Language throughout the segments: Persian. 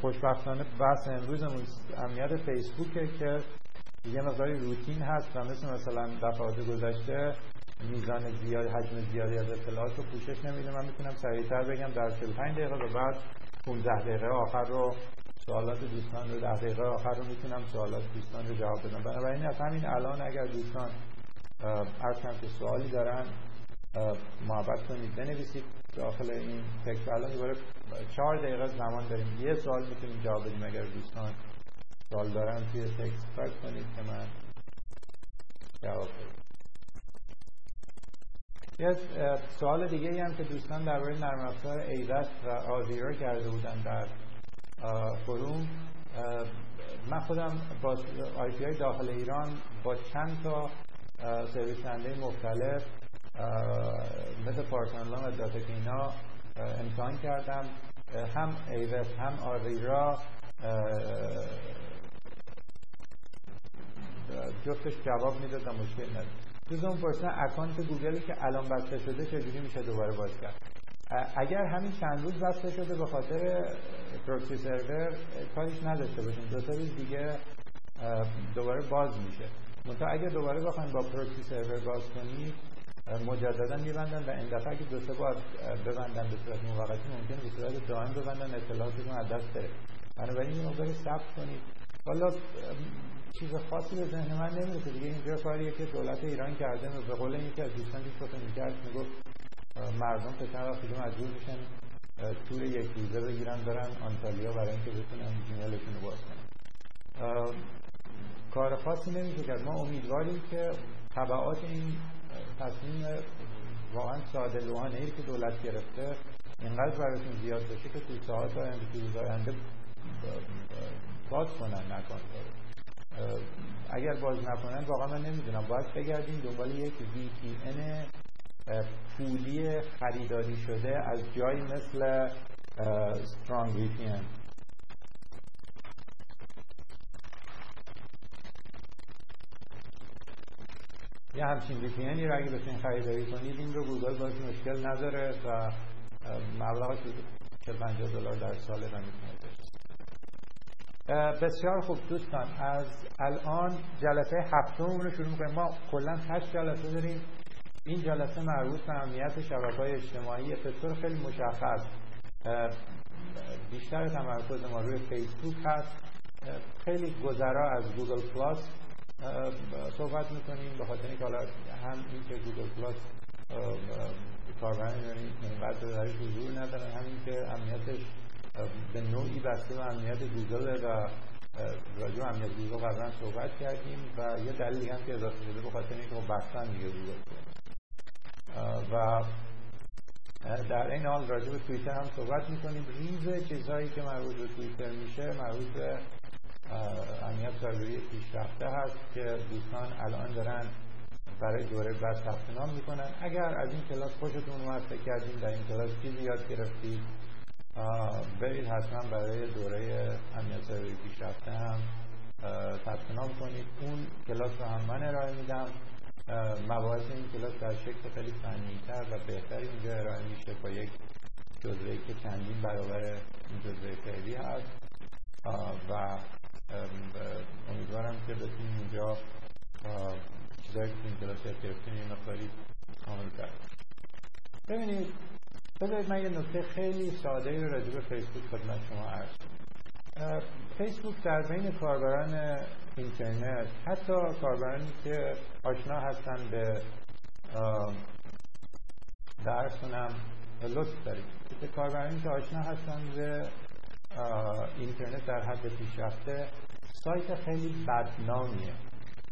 خوشبختانه بحث امروزمون امنیت فیسبوکه که یه مقداری روتین هست و مثل مثلا دفعات گذشته میزان زیاد حجم زیادی از اطلاعات رو پوشش نمیده. من می‌تونم سریعتر بگم در 45 دقیقه و بعد 15 دقیقه آخر رو سوالات دوستان رو در دقیقه آخر رو می‌تونم سوالات دوستان رو جواب بدم. بنابراین از همین الان اگر دوستان هر که سوالی دارن محبت کنید بنویسید. داخل این تکس الان دوباره چهار دقیقه زمان داریم. یه سوال می‌تونیم جواب بدیم اگر دوستان سوال دارن توی تکس فرق کنید که من جواب بدیم یه سوال دیگه هم که دوستان درباره نرم افزار ایدت و آزیرا کرده بودن در فروم من خودم با آی پی داخل ایران با چند تا سرویس مختلف مثل پارسانلان و داتاکینا امتحان کردم. هم ایوس هم آریرا جفتش جواب می‌داد و مشکل نداره جز اون پرسن اکانت گوگلی که الان بسته شده چجوری میشه دوباره باز کرد؟ اگر همین چند روز بسته شده به خاطر پروکسی سرور کاریش نداشته باشیم دو روز دیگه دوباره باز میشه. منتها اگر دوباره بخوایم با پروکسی سرور باز کنید مجددا میبندن و این دفعه اگه دو سه بار ببندن به صورت موقتی ممکنه به صورت دائم ببندن اطلاعاتتون از دست بره. بنابراین این موقعی ثبت کنید. والا چیز خاصی به ذهن من نمی‌رسه. دیگه اینجا کاریه که دولت ایران کرده به قول اینکه از دوستان که فکر می‌کرد می‌گفت مردم تا چند وقت مجبور میشن تور یک روزه بگیرن برن آنتالیا برای اینکه بتونن جیمیلشون رو باز کنن. کار خاصی نمیشه کرد. ما امیدواریم که طبعات این تصمیم واقعا ساده لوحانه ای که دولت گرفته. اینقدر براتون زیاد بشه که توی ساعت آینده توی روز آینده باز کنن نکن. اگر باز نکنن واقعا من نمی‌دونم. باید بگردیم دنبال یک VPN پولی خریداری شده از جایی مثل Strong VPN یه همچین VPNی رو اگه بتونید خریداری کنید این رو گوگل باز مشکل نداره و مبلغ 50 دلار در سال رو می‌تونه بسیار خوب دوستان از الان جلسه هفتم رو شروع می‌کنیم. ما کلا هشت جلسه داریم. این جلسه مربوط به امنیت شبکه های اجتماعی به خیلی مشخص. بیشتر تمرکز ما روی فیسبوک هست. خیلی گذرا از گوگل پلاس. صحبت می‌کنیم به خاطر اینکه حالا هم این که گوگل پلاس کاربران اینقدر درش حضور ندارن همین که امنیتش به نوعی بسته به امنیت گوگل و راجع امنیت گوگل قبلا صحبت کردیم و یه دلیلی هم که اضافه شده به خاطر اینکه خب بستن دیگه گوگل و در این حال راجع به توییتر هم صحبت می‌کنیم. ریز چیزهایی که مربوط به توییتر میشه مربوط به امنیت سایبری پیشرفته هست که دوستان الان دارن برای دوره بعد ثبت نام می‌کنن. اگر از این کلاس خوشتون اومد فکر کردین در این کلاس چیزی یاد گرفتید برید حتما برای دوره امنیت سایبری پیشرفته هم ثبت نام کنید. اون کلاس رو هم من ارائه میدم. مباحث این کلاس در شکل خیلی فنیتر و بهتر اینجا ارائه میشه با یک جزوه که چندین برابر این جزوه فعلی هست. و امیدوارم که بتونیم اینجا چیزایی که این کلاس یاد گرفتیم یه مقداری کامل کرد ببینید بذارید من یه نکته خیلی ساده رو راجع به فیسبوک خدمت شما عرض فیسبوک در بین کاربران اینترنت حتی کاربرانی که آشنا هستن به درس کنم لطف دارید کاربرانی که آشنا هستن به اینترنت در حد پیشرفته سایت خیلی بدنامیه.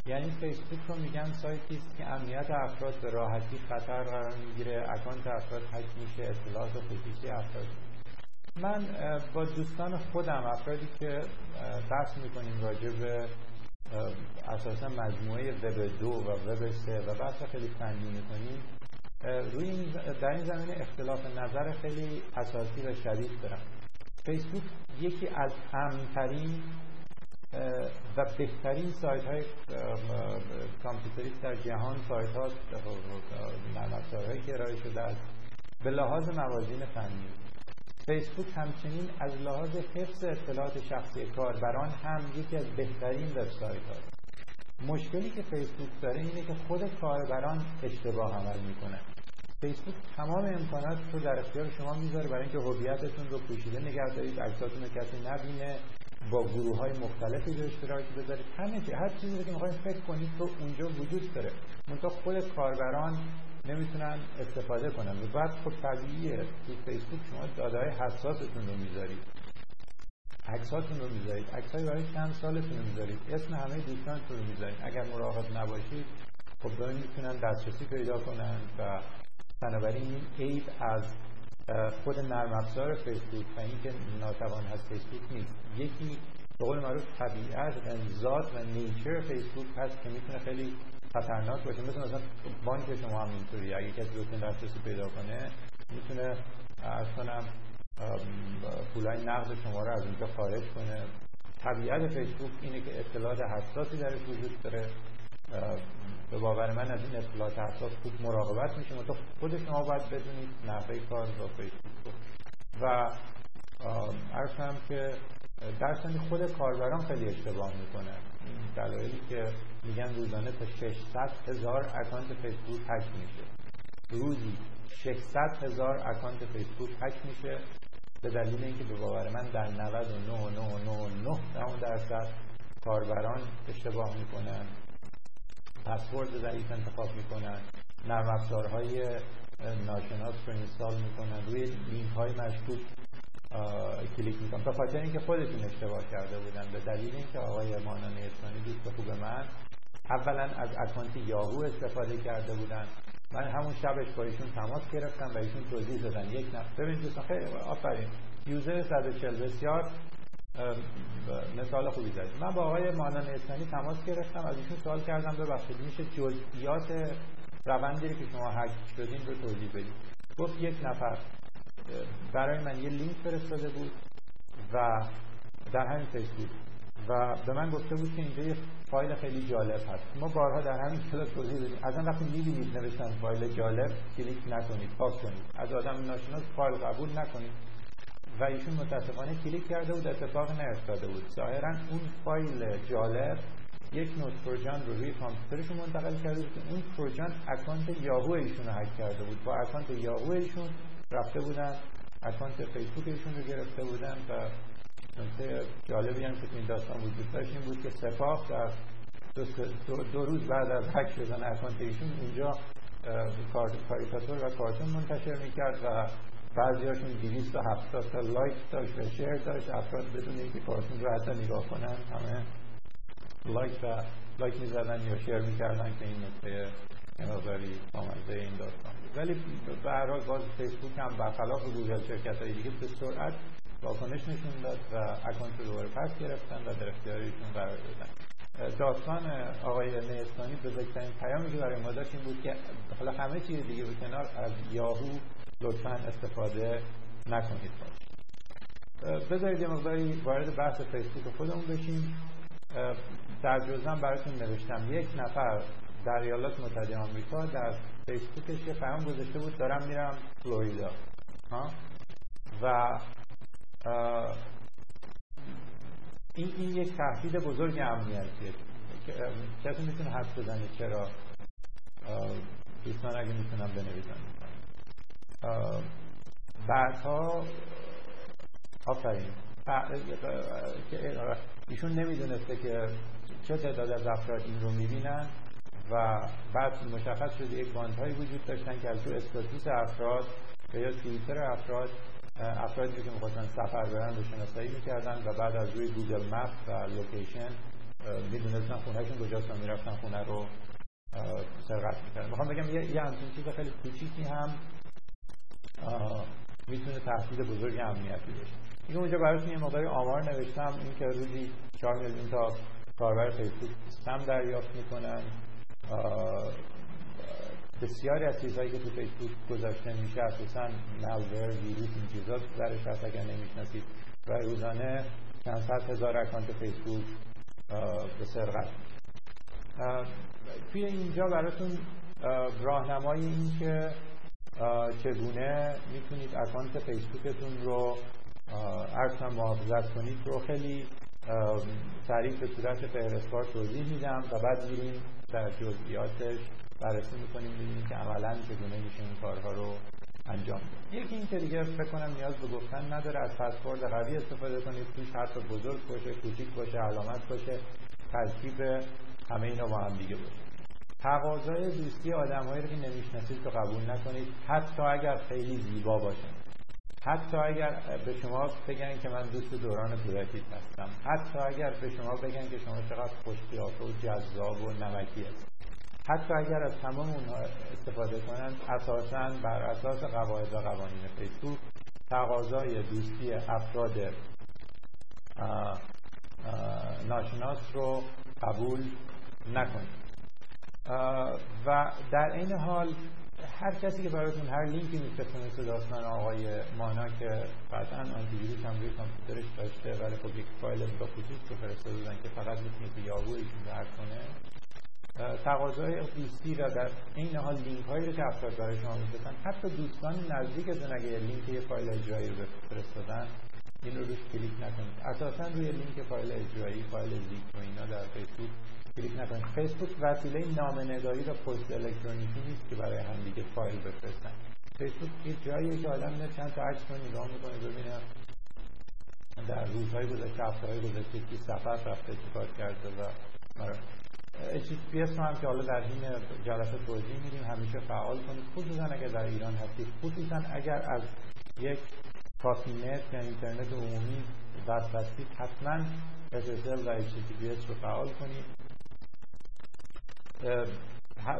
یعنی فیسبوک رو میگن سایتی است که امنیت افراد به راحتی خطر قرار می‌گیره اکانت افراد هک میشه اطلاعات خصوصی افراد. من با دوستان خودم افرادی که بحث می‌کنیم راجع به اساسا مجموعه وب دو و وب سه و بحث خیلی فنی می‌کنیم. روی این در این زمینه اختلاف نظر خیلی اساسی و شدید دارم. فیسبوک یکی از امنترین و بهترین سایت های کامپیوتری در جهان سایت ها نرم که ارائه شده است. به لحاظ موازین فنی فیسبوک همچنین از لحاظ حفظ اطلاعات شخصی کاربران هم یکی از بهترین وبسایت هاست مشکلی که فیسبوک داره اینه که خود کاربران اشتباه عمل می‌کنن فیسبوک تمام امکانات رو در اختیار شما می‌ذاره برای اینکه هویتتون رو پوشیده نگه دارید عکساتون رو کسی نبینه. با گروه های مختلفی به اشتراک بذارید همه چی هر چیزی که می‌خواید فکر کنید تو اونجا وجود داره. منتها خود کاربران نمی‌تونن استفاده کنن. و بعد خب طبیعیه. تو فیسبوک شما داده های حساستون رو می‌ذارید. عکساتون رو می‌ذارید. عکسای برای چند سالتون رو می‌ذارید. اسم همه دوستانتون رو می‌ذارید. اگر مراقب نباشید خب دارین می‌تونن دسترسی پیدا کنن و بنابراین این عیب از خود نرم افزار فیسبوک و اینکه ناتوان هست فیسبوک نیست. یکی به قول معروف طبیعت ذات و نیچر فیسبوک هست که می‌تونه خیلی خطرناک باشه. مثل مثلا بانک شما هم اینطوری اگه کسی بتونه دسترسی پیدا کنه می‌تونه از کنم پولای نقد شما رو از اونجا خارج کنه. طبیعت فیسبوک اینه که اطلاعات حساسی درش وجود داره. به باور من از این اطلاعات حساس خوب مراقبت میشه. تو خود شما باید بدونید نحوه کار با فیسبوک و عرض که در خود کاربران خیلی اشتباه می‌کنن دلایلی که میگن روزانه تا 600 هزار اکانت فیسبوک هک میشه. روزی 600 هزار account فیسبوک هک میشه. به دلیل اینکه به باور من در 99.999 درصد کاربران اشتباه می‌کنن. پسورد ضعیف انتخاب می‌کنن نرم افزارهای ناشناس رو install می‌کنن روی لینک های مشکوک کلیک می‌کنن. به خاطر اینکه خودتون اشتباه کرده بودن. به دلیل اینکه آقای مانا نیستانی دوست خوب من اولا از اکانت یاهو استفاده کرده بودن. من همون شبش با ایشون تماس گرفتم و ایشون توضیح دادن. یک نفر ببینید دوستان خیلی آفرین. یوزر 140 بسیار مثال خوبی زدید من با آقای مانان اسلامی تماس گرفتم از ایشون سوال کردم ببخشید میشه جزئیات روندی که شما هک شدین رو توضیح بدید گفت یک نفر برای من یه لینک فرستاده بود و در همین فیسبوک و به من گفته بود که اینجا یه فایل خیلی جالب هست. ما بارها در همین کلاس توضیح دادیم. از وقتی می‌بینید نوشتن فایل جالب کلیک نکنید پاک کنید. از آدم ناشناس فایل قبول نکنید. و ایشون متاسفانه کلیک کرده بود اتفاق نیفتاده بود. ظاهرا اون فایل جالب یک نوع تروجان رو روی کامپیوترشون منتقل کرده بود اون تروجان account یاهو ایشون رو هک کرده بود. با account یاهو ایشون رفته بودن account فیسبوک ایشون رو گرفته بودن و نکته جالبی هم که این داستان وجود داشت این بود که سپاه در دو, دو روز بعد از هک شدن account ایشون اونجا کاریکاتور و کارتون منتشر می‌کرد و بعضی هاشون 270 تا like داشت و share داشت. افراد بدون اینکه کارتون رو حتی نگاه کنن همه like و like می‌زدن یا share می‌کردن که این نکته مقداری آمده این داستان ولی به هر باز فیسبوک هم برخلاف گوگل شرکت های دیگه به سرعت واکنش نشون داد و account رو دوباره پس گرفتن و در اختیارشون قرار دادن. داستان آقای نیستانی بزرگترین پیامی که برای ما داشت این بود که حالا همه چیز دیگه به کنار از یاهو لطفا استفاده نکنید بذارید یه مقداری وارد بحث فیسبوک خودمون بشیم. در جزم براتون نوشتم یک نفر در ایالات متحده آمریکا در فیسبوکش یه پیام گذاشته بود دارم میرم فلوریدا. و این این یک تهدید بزرگ امنیتیه کسی می‌تونه حد بزنه چرا؟ دوستان اگه می‌تونم بنویسن. بعدها آفرین. ایشون نمی‌دونسته که چه تعداد از افراد این رو می‌بینن و بعد مشخص شده یک باندهایی وجود داشتن که از رو status افراد یا تویتر افراد افرادی که می‌خواستن سفر برن رو شناسایی می‌کردن و بعد از روی Google Map و location می‌دونستن خونهشون کجاست و می‌رفتن خونه رو سرقت می‌کردن. می‌خوام بگم یه همچین چیز خیلی کوچیکی هم می‌تونه تهدید بزرگ امنیتی باشه. این اونجا براتون یه مقداری آمار نوشتم این که روزی 4 میلیون تا کاربر فیسبوک سم دریافت می‌کنن. بسیاری از چیزهایی که تو فیسبوک گذاشته میشه اساسا مالور ویروس این چیزا درش هست اگر نمی‌شناسید. و روزانه چند صد هزار اکانت فیسبوک به سرقت. توی اینجا براتون راهنمای این که چگونه می‌تونید اکانت فیسبوکتون رو ارز محافظت کنید رو خیلی سریع به صورت فهرستوار توضیح میدم و بعد میریم در جزئیاتش بررسی می‌کنیم ببینیم که عملا چگونه میشه این کارها رو انجام بدیم یکی این که دیگه فکر کنم نیاز به گفتن نداره از پسورد قوی استفاده کنید توش حرف بزرگ باشه کوچیک باشه علامت باشه ترکیب همه اینا با هم دیگه باشه. تقاضای دوستی آدمهایی رو که نمی‌شناسید رو قبول نکنید. حتی اگر خیلی زیبا باشه حتی اگر به شما بگن که من دوست دوران کودکی هستم. حتی اگر به شما بگن که شما چقدر خوش و جذاب و نمکی هست حتی اگر از تمام اونها استفاده کنند اساسا بر اساس قواعد و قوانین فیسبوک تقاضای دوستی افراد ناشناس رو قبول نکنید. و در این حال هر کسی که براتون هر لینکی میفرسته مثل داستان آقای مانا که قطعا آنتی ویروس هم روی کامپیوترش داشته ولی خب یک فایل با خصوص رو فرستاده بودن که فقط می‌تونه که یاهو ایشون کنه. تقاضای دوستی و در این حال لینک هایی رو که افراد برای شما میفرستن حتی دوستان نزدیکتون اگه یه لینک یه فایل اجرایی رو فرستادن این رو روش کلیک نکنید. اساسا روی لینک فایل اجرایی فایل لیک و اینا در فیسبوک کلیک نکنید. فیسبوک وسیله نامه‌نگاری و پست الکترونیکی نیست که برای همدیگه فایل بفرستن. فیسبوک یه جاییه که آدم میاد چند تا عکس رو نگاه می‌کنه ببینه در روزهای گذشته هفته‌های گذشته کی سفر رفته چیکار کرده و HTTPS هم که حالا در این جلسه توضیح میدیم همیشه فعال کنید. خصوصا اگر در ایران هستید. خصوصا اگر از یک کافی نت یا اینترنت عمومی وصل هستید حتما SSL و HTTPS رو فعال کنید.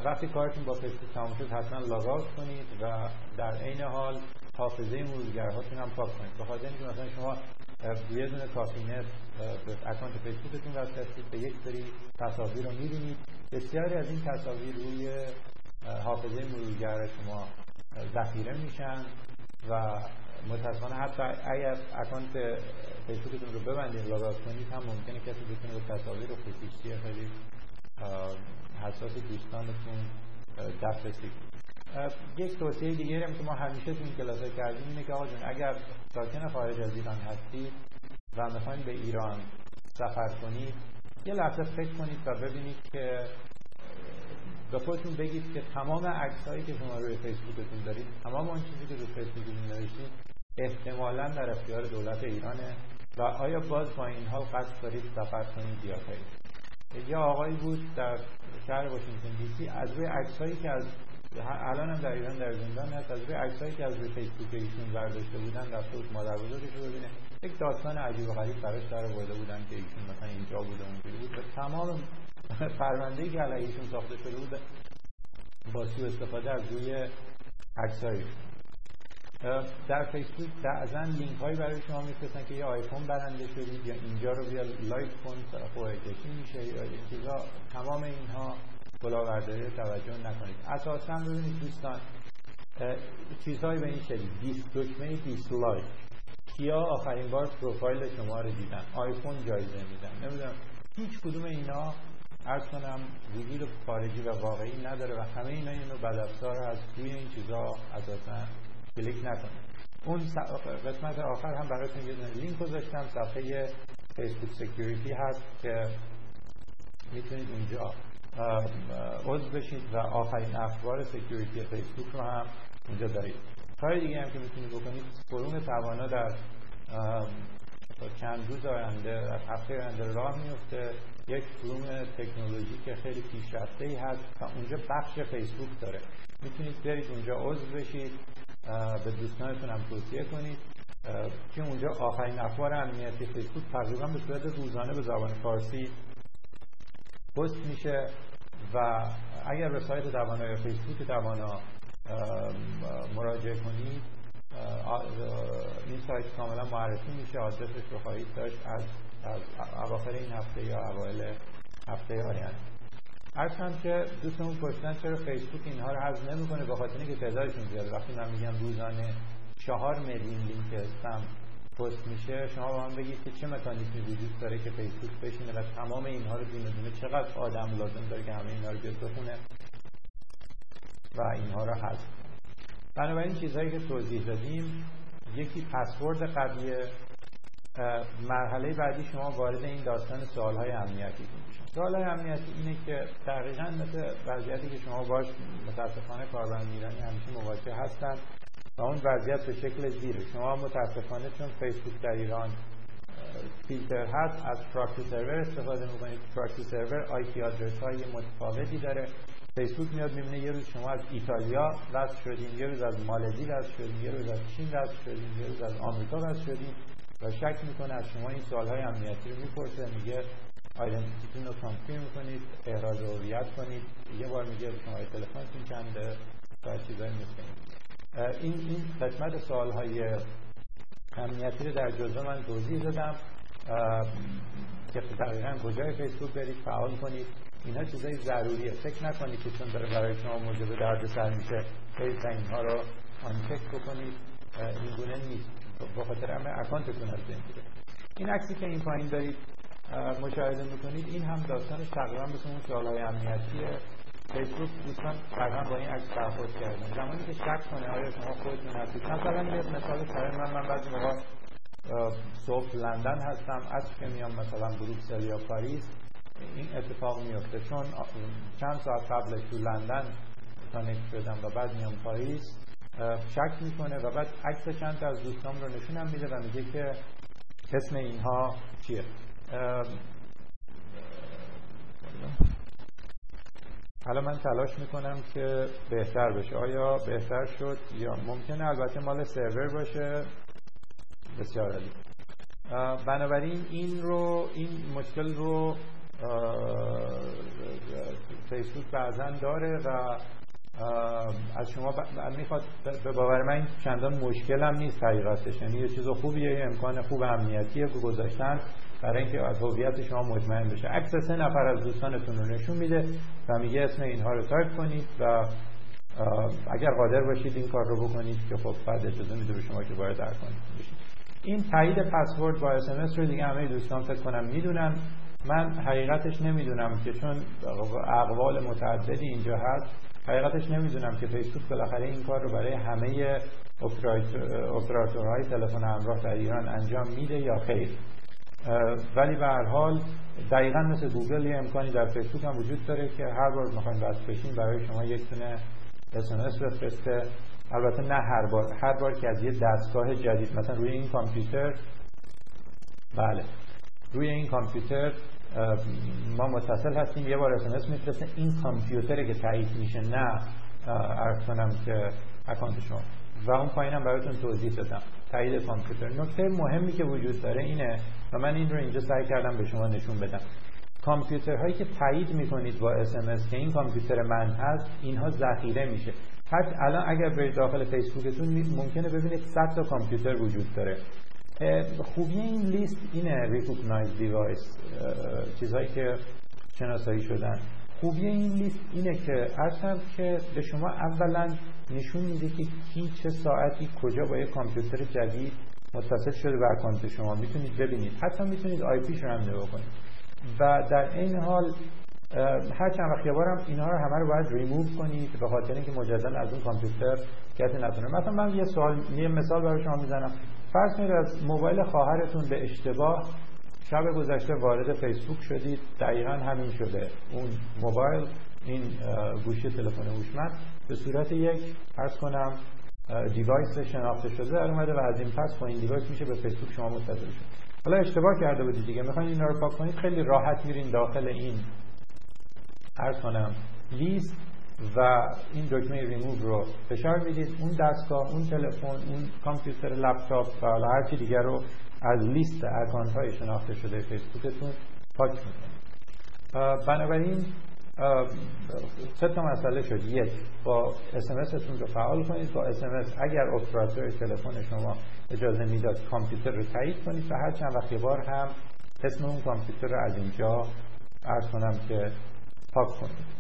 وقتی کارتون با فیسبوک تمام شد حتما log کنید و در عین حال حافظه مرورگرهاتون هم پاک کنید. به خاطر اینکه مثلا شما یه دونه کافی نت به account فیسبوکتون وصل به یک سری تصاویر رو می‌بینید. بسیاری از این تصاویر روی حافظه مرورگر شما ذخیره میشن و متاسفانه حتی اگر اکانت فیسبوکتون رو ببندید لاگات کنید هم ممکنه کسی بتونه به تصاویر خصوصی خیلی حساس دوستانتون دسترسی یک توصیه دیگه هم که ما همیشه تو این کلاس کردیم اینه که آقا جون اگر ساکن خارج از ایران هستید و می‌خواین به ایران سفر کنید یه لحظه فکر کنید و ببینید که به خودتون بگید که تمام عکس هایی که شما روی فیسبوکتون دارید تمام آن چیزی که روی فیسبوکتون نوشتید احتمالا در اختیار دولت ایرانه و آیا باز با این حال قصد دارید سفر کنید یا خیر یه آقایی بود در شهر واشنگتن دی سی از روی عکسایی که از الان هم در ایران در زندان هست از روی عکسایی که از روی فیسبوک ایشون برداشته بودن رفته بود مادر بزرگش رو ببینه. یک داستان عجیب و غریب براش در آورده بودن که ایشون مثلا اینجا بوده اونجوری بود. و تمام فرمانده که علیه ایشون ساخته شده بود با سو استفاده از روی عکسایی در فیسبوک بعضا لینک هایی برای شما میفرستن که یه آیفون برنده شدید یا اینجا رو بیا لایک کن کشی میشه. یا این چیزا. تمام اینها بلاورداری توجه نکنید. اساسا ببینید دوستان چیزهایی به این شکل. dis دکمه dislike کیا آخرین بار پروفایل شما رو دیدن؟ آیفون جایزه میدن. نمی‌دونم. هیچ کدوم اینا عرض کنم وجود خارجی و واقعی نداره و همه اینا اینو بدافزار از توی این چیزا اساسا کلیک نکنید اون قسمت آخر هم براتون یه لینک گذاشتم. صفحه فیسبوک Security هست که می‌تونید اونجا عضو بشید و آخرین اخبار سکیوریتی فیسبوک رو هم اونجا دارید. کار دیگه هم که می‌تونید بکنید فروم توانا در چند روز آینده از هفته آینده راه میفته یک فروم تکنولوژی که خیلی پیشرفته ای هست و اونجا بخش فیسبوک داره. می‌تونید برید اونجا عضو بشید. به دوستانتون هم توصیه کنید. که اونجا آخرین اخبار امنیتی فیسبوک تقریبا به صورت روزانه به زبان فارسی پست میشه و اگر به سایت دوانا یا فیسبوک دوانا مراجعه کنید این سایت کاملا معرفی میشه. آدرسش رو خواهید داشت از, از اواخر این هفته یا اوایل هفته آینده. هم که دوستمون پرسیدن چرا فیسبوک اینها رو حذف نمی‌کنه به خاطر اینکه تعدادشون زیاده. وقتی من میگم روزانه چهار میلیون لینک اسپم پست میشه شما با من بگید که چه مکانیزمی وجود داره که فیسبوک بشینه و تمام اینها رو دونه دونه چقدر آدم لازم داره که همه اینها رو بیاد بخونه و اینها رو حذف بنابراین چیزهایی که توضیح دادیم یکی پسورد قبلیه مرحله بعدی شما وارد این داستان سوالهای امنیتی سوالهای امنیتی اینه که دقیقا مثل وضعیتی که شما باش متاسفانه کاربران ایرانی همیشه مواجه هستن و اون وضعیت به شکل زیره. شما متاسفانه چون فیسبوک در ایران فیلتر هست از پراکسی سرور استفاده می‌کنید. پراکسی سرور آی پی آدرس های متفاوتی داره. فیسبوک میاد می‌بینه یه روز شما از ایتالیا وصل شدین یه روز از مالزی وصل شدین یه روز از چین وصل شدین یه روز از آمریکا وصل شدین و شک می‌کنه از شما این سوالهای امنیتی رو می‌پرسه میگه آیدنتیتیتون رو کانفرم کنید احراز هویت کنید. یه بار میگه شما تلفنتون چنده؟ و چیزایی مثل این این قسمت سوالهای امنیتی رو در جزء من توضیح دادم. که دقیقا کجای فیسبوک برید فعال کنید. اینا چیزای ضروریه. فکر نکنید که چون داره برای شما موجب درد سر میشه خیلی اینها رو آنچک بکنید. این گونه نیست. با خاطر همه اکانتتون از بین این عکسی که این پایین دارید مشاهده می‌کنید این هم داستانش تقریبا مثل اون سوالهای امنیتی فیسبوک دوستان تقریبا با این عکس برخورد کردن. زمانی که شک کنه آیا شما خودتون هستید. مثلا یه مثال ساده من من بعضی موقع صبح لندن هستم. از که میام مثلا بروکسل یا پاریس این اتفاق میفته چون چند ساعت قبلش تو لندن connect شدم و بعد میام پاریس شک می‌کنه و بعد عکس چند تا از دوستان رو نشونم میده و میگه که اسم اینها چیه. حالا من تلاش می‌کنم که بهتر بشه. آیا بهتر شد یا ممکنه؟ البته مال سرور باشه. بسیار عالی. بنابراین این رو این مشکل رو فیسبوک بعضا داره و از شما می‌خواد به باور من چندان مشکل هم نیست حقیقتش. یعنی یه چیز خوبیه یه امکان خوب امنیتیه گذاشتن. برای اینکه از هویت شما مطمئن بشه. عکس سه نفر از دوستانتون رو نشون میده و میگه اسم اینها رو تایپ کنید و اگر قادر باشید این کار رو بکنید که خب بعد اجازه میده به شما که باید در کنید. این تایید پسورد با SMS رو دیگه همه دوستان فکر کنم می‌دونن. من حقیقتش نمی‌دونم که چون اقوال متعددی اینجا هست حقیقتش نمی‌دونم که فیسبوک بالاخره این کار رو برای همه اپراتورهای تلفن همراه در ایران انجام میده یا خیر. ولی به هر حال دقیقا مثل گوگل یه امکانی در فیسبوک هم وجود داره که هر بار می‌خواین وصل بشین برای شما یک تونه SMS بفرسته. البته نه هر بار هر بار که از یه دستگاه جدید مثلا روی این کامپیوتر بله روی این کامپیوتر ما متصل هستیم یه بار SMS میفرسته. این کامپیوتره که تایید میشه نه عرض کنم که اکانت شما. و اون پایینم براتون توضیح دادم. تایید کامپیوتر. نکته مهمی که وجود داره اینه و من این رو اینجا سعی کردم به شما نشون بدم. کامپیوترهایی که تایید می‌کنید با SMS که این کامپیوتر من هست اینها ذخیره میشه. حتی الان اگر برید داخل فیسبوکتون ممکنه ببینید 100 تا کامپیوتر وجود داره. خوبی این لیست اینه recognized device. چیزهایی که شناسایی شدن. خوبی این لیست اینه که اصلا که به شما اولا نشون میده که کی چه ساعتی کجا با یک کامپیوتر جدید متصل شده به اکانت شما. می‌تونید ببینید. حتی می‌تونید IP ش رو هم نگاه کنید. و در این حال هر چند وقت بارم اینها رو همه رو باید ریموو کنید به خاطر اینکه مجددا از اون کامپیوتر کسی نتونه. مثلا من یه سوال یه مثال برای شما می‌زنم. فرض کنید از موبایل خواهرتون به اشتباه شب گذشته وارد فیسبوک شدید. دقیقا همین شده. اون موبایل این گوشی تلفن هوشمند. به صورت یک عرض کنم device شناخته شده در اومده و از این پس با این device میشه به فیسبوک شما متصل شد حالا اشتباه کرده بودید دیگه می‌خواین اینا رو پاک کنید خیلی راحت میرین داخل این. عرض کنم لیست و این دکمه ریموو رو فشار می‌دید. اون دستگاه اون تلفن اون کامپیوتر لپتاپ و حالا هر چی دیگر رو از لیست اکانت های شناخته شده فیسبوکتون پاک می‌کنید. بنابراین سه تا مسئله شد. یک با SMS تون رو فعال کنید. با SMS اگر اپراتور تلفن شما اجازه می‌داد کامپیوتر رو تایید کنید و هر چند وقت بار هم اسم اون کامپیوتر رو از اینجا عرض کنم که پاک کنید.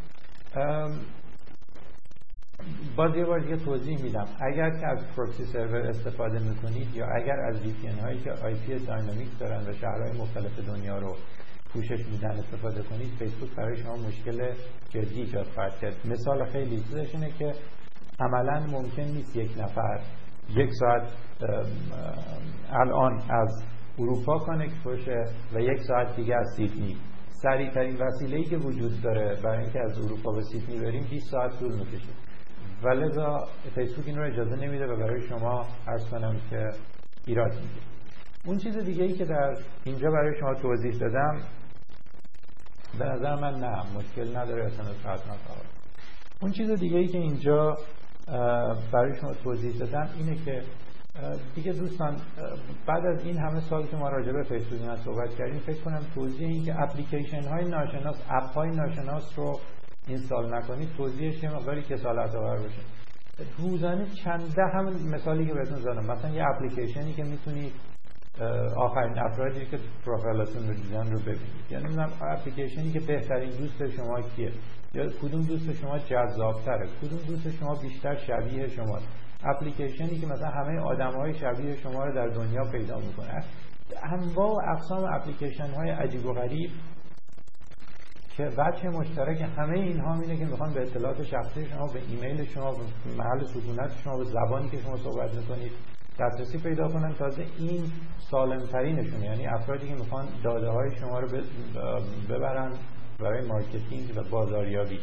باز یه بار دیگه توضیح میدم. اگر که از پروکسی سرور استفاده می‌کنید یا اگر از VPN هایی که آی پی داینامیک دارن و شهرهای مختلف دنیا رو پوشش میدن استفاده کنید فیسبوک برای شما مشکل جدی ایجاد خواهد کرد. مثال خیلی چیزش اینه که عملا ممکن نیست یک نفر یک ساعت الان از اروپا کانکت باشه و یک ساعت دیگه از سیدنی. سریع ترین وسیله ای که وجود داره برای اینکه از اروپا به سیدنی بریم 20 ساعت طول می‌کشه. و لذا فیسبوک این رو اجازه نمیده و برای شما عرض کنم که ایراد میگه اون چیز دیگه ای که در اینجا برای شما توضیح دادم به نظر من نه مشکل نداره اصلا ساعت اون چیز دیگه ای که اینجا برای شما توضیح دادم اینه که دیگه دوستان بعد از این همه سال که ما راجع به فیسبوک صحبت کردیم فکر کنم توضیح این که اپلیکیشن های ناشناس اپ های ناشناس رو اینستال نکنید توضیحش یه مقداری کسالت آور باشه. روزانه چنده همون مثالی که بهتون زدم. مثلا یه اپلیکیشنی که می‌تونید آخرین افرادی که پروفایلتون رو دیدن رو ببینید. یعنی نمی‌دونم اپلیکیشنی که بهترین دوست شما کیه؟ یا کدوم دوست شما جذابتره؟ کدوم دوست شما بیشتر شبیه شماست؟ اپلیکیشنی که مثلا همه آدم های شبیه شما رو در دنیا پیدا می‌کنه. انواع و اقسام اپلیکیشن های عجیب و غریب که وجه مشترک همه اینها اینه که می‌خوان به اطلاعات شخصی شما به ایمیل شما به محل سکونت شما به زبانی که شما صحبت می‌کنید دسترسی پیدا کنن. تازه این سالم ترینشونه یعنی افرادی که می‌خوان داده های شما رو ببرن برای marketing و بازاریابی.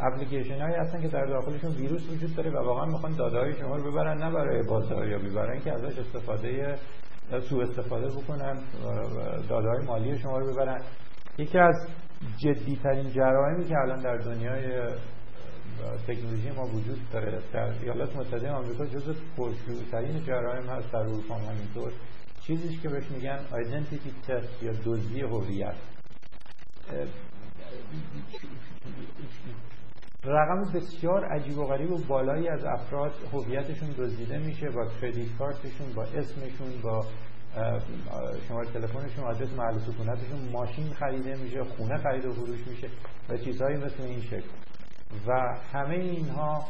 اپلیکیشن هایی هستن که در داخلشون ویروس وجود داره و واقعا می‌خوان داده های شما رو ببرن نه برای بازاریابی برای اینکه ازش استفاده سوء استفاده بکنن داده های مالی شما رو ببرن. یکی از جدی ترین جرائمی که الان در دنیای تکنولوژی ما وجود داره. در ایالات متحده آمریکا جزو پرشیوع‌ترین جرایم هست در اروپا همینطور. چیزیش که بهش میگن آیدنتیتی تست یا دزدی هویت. رقم بسیار عجیب و غریب و بالایی از افراد هویتشون دزدیده میشه با کردیت کارتشون با اسمشون با شماره تلفنشون آدرس محل سکونتشون. ماشین خریده میشه خونه خرید و فروش میشه و چیزهایی مثل این شکل. و همه اینها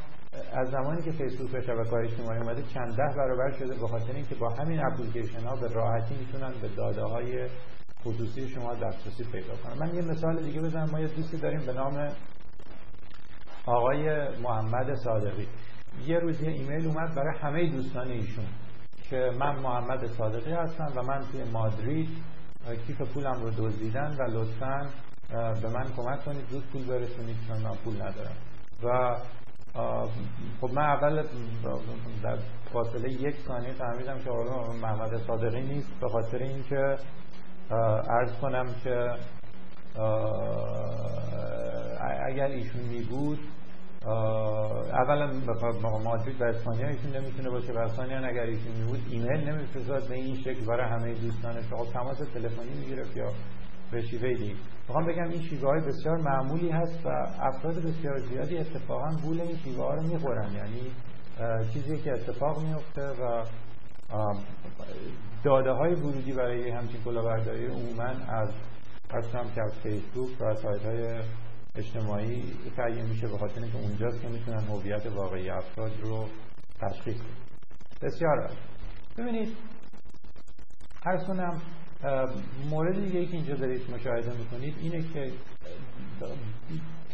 از زمانی که فیسبوک و شبکه های اجتماعی اومده چند ده برابر شده به خاطر اینکه با همین اپلیکیشن ها به راحتی می‌تونن به داده های خصوصی شما دسترسی پیدا کنن. من یه مثال دیگه بزنم. ما یه دوستی داریم به نام آقای محمد صادقی. یه روز یه ایمیل اومد برای همه دوستان ایشون که من محمد صادقی هستم و من توی مادرید کیف پولم رو دزدیدن و لطفا به من کمک کنید زود پول برسونید چون من پول ندارم. و خب من اول در فاصله یک ثانیه فهمیدم که آقای محمد صادقی نیست به خاطر اینکه عرض کنم که اگر ایشون می بود اولا مادرید و اسپانیا ایشون نمی‌تونه باشه و ثانیا اگر ایشون می بود ایمیل نمیفرستاد به این شکل برای همه دوستانش خب تماس تلفنی می‌گرفت یا دیگه می‌خوام بگم این شیوه های بسیار معمولی هست و افراد بسیار زیادی اتفاقا گول این شیوه ها رو می‌خورن. یعنی چیزی که اتفاق میفته و داده های ورودی برای همچین کلاهبرداری عموما از هم که از فیسبوک و سایت های اجتماعی تهیه میشه به خاطر اینکه اونجاست که می‌تونن هویت واقعی افراد رو تشخیص بدن. بسیار ببینید هر کنم مورد دیگه که اینجا دارید مشاهده می‌کنید اینه که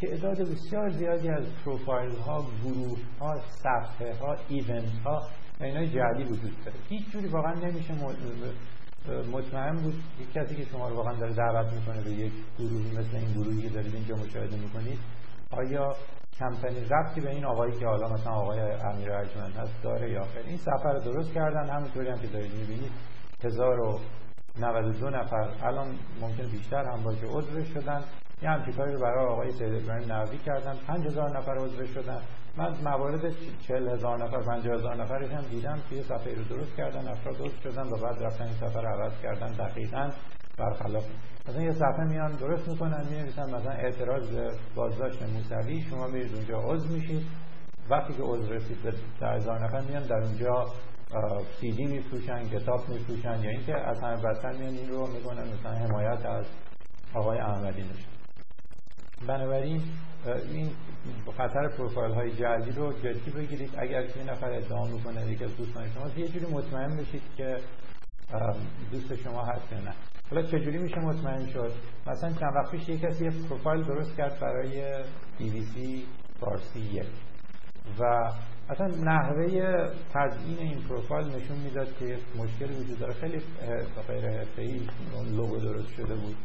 تعداد بسیار زیادی از پروفایل ها گروه ها صفحه ها ایونت ها اینای جعلی وجود داره. هیچ جوری واقعا نمیشه مطمئن بود یک کسی که شما رو واقعا داره دعوت می‌کنه به یک گروهی مثل این گروهی که دارید اینجا مشاهده می‌کنید آیا کمپنی ربطی به این آقایی که حالا مثلا آقای امیر ارجمند هست داره یا خیر این سفر رو درست کردن همونطوری هم که دارید می‌بینید 1092 نفر الان ممکن بیشتر هم باشه عضو شدن. یه همچی کاری رو برای آقای سید ابراهیم نوی کردن. 5000 نفر عضو شدن. من موارد 40 هزار نفر 50 هزار نفرش هم دیدم که یه صفحه رو درست کردن افراد درست شدن و بعد رفتن این صفحه رو عوض کردن دقیقا. برخلاف مثلا یه صفحه میان درست می‌کنن می مثلا اعتراض بازداشت موسوی شما میرید اونجا عضو میشید. وقتی که عضو رسید به هزار نفر میان در اونجا سیدی میفروشن کتاب میفروشن یا اینکه از همه بدتر میان این رو می‌کنن مثلا حمایت از آقای احمدی نشد بنابراین این خطر پروفایل های جعلی رو جدی بگیرید. اگر که نفر ادعا می‌کنه یکی از دوستان شما یه جوری مطمئن بشید که دوست شما هست یا نه. حالا چجوری میشه مطمئن شد؟ مثلا چند وقت پیش یه کسی یه پروفایل درست کرد برای بی بی سی و اصلا نحوه تزیین این پروفایل نشون می‌داد که مشکلی وجود داره. خیلی غیر حرفه‌ای لوگو درست شده بود.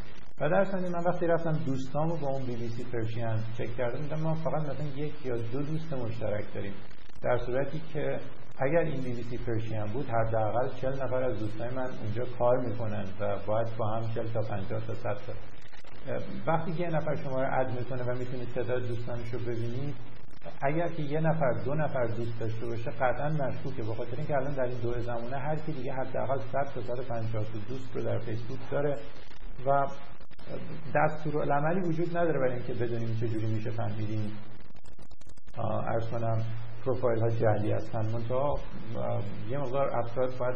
و در ثانیه من وقتی رفتم دوستامو با اون بی بی سی پرشین چک کردم دیدم ما فقط مثلا یک یا دو دوست مشترک داریم. در صورتی که اگر این بی بی سی پرشین بود حداقل 40 نفر از دوستای من اونجا کار می‌کنن و باید با هم 40 تا 50 تا 100 تا. وقتی که یه نفر شما رو اد می‌کنه و می‌تونید تعداد دوستانش رو ببینید اگر که یه نفر دو نفر دوست داشته باشه قطعا مشکوکه. به خاطر اینکه الان در این دو زمانه هر کی دیگه حداقل 100 تا 150 دوست رو در فیسبوک داره و دستور العملی وجود نداره برای اینکه بدونیم چه جوری میشه فهمیدیم. ارز کنم پروفایل ها جعلی هستن. منتها یه مقدار افراد باید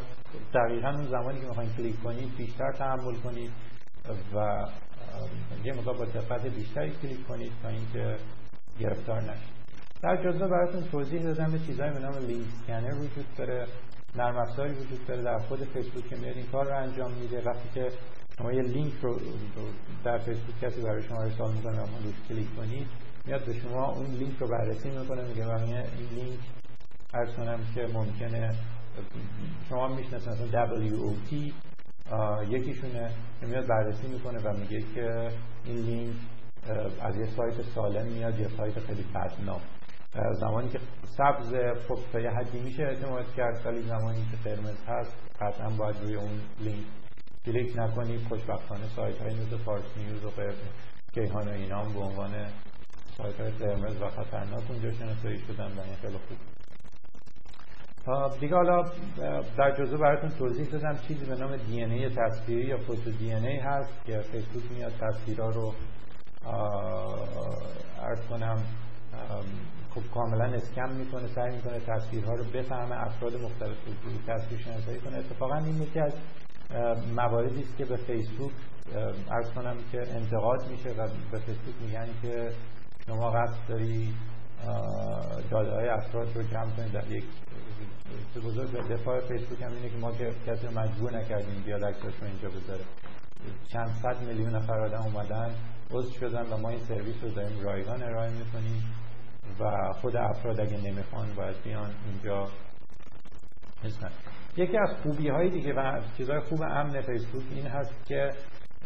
دقیقا اون زمانی که می‌خواین کلیک کنید بیشتر تحمل کنید و یه مقدار با دقت بیشتری کلیک کنید تا اینکه گرفتار نشید. در جزوه براتون توضیح دادم به چیزایی به نام link scanner وجود داره نرم افزاری وجود داره در خود فیسبوک که میاد این کار رو انجام میده. وقتی که شما یه لینک رو در فیسبوک کسی برای شما ارسال می‌کنه و روش کلیک کنید میاد به شما اون لینک رو بررسی می‌کنه میگه این لینک عرض کنم که ممکنه شما می‌شناسید مثلا WOT یکیشونه میاد بررسی می‌کنه و میگه که این لینک از یه سایت سالم میاد یا سایت خیلی بدنام. زمانی که سبز خب تا یه حدی میشه اعتماد کرد ولی زمانی که قرمز هست قطعا باید روی اون لینک کلیک نکنید خوشبختانه سایت های مثل فارس نیوز و کیهان و اینام به عنوان سایت های قرمز و خطرناک اونجا شناسایی شدن و این خیلی خوب. دیگه حالا در جزو براتون توضیح دادم چیزی به نام دی ای تصویری یا فوتو دی ای هست که فیسبوک میاد تصویرها رو ارز کنم خب کاملا اسکم می‌کنه سعی می‌کنه تصویرها رو بفهمه افراد مختلف رو تصویر شناسایی کنه. اتفاقا این یکی از مواردی است که به فیسبوک ارز کنم که انتقاد میشه و به فیسبوک میگن که شما قصد داری داده های افراد رو جمع کنید در یک بزرگ دفاع فیسبوک هم اینه که ما که کسی رو مجبور نکردیم بیاد عکساش رو اینجا بذاره. چند صد میلیون نفر آدم اومدن عضو شدن و ما این سرویس رو داریم رایگان ارائه می‌کنیم. و خود افراد اگه نمی‌خوان باید بیان اینجا هستن یکی از خوبی های دیگه و چیزهای خوب امن فیسبوک این هست که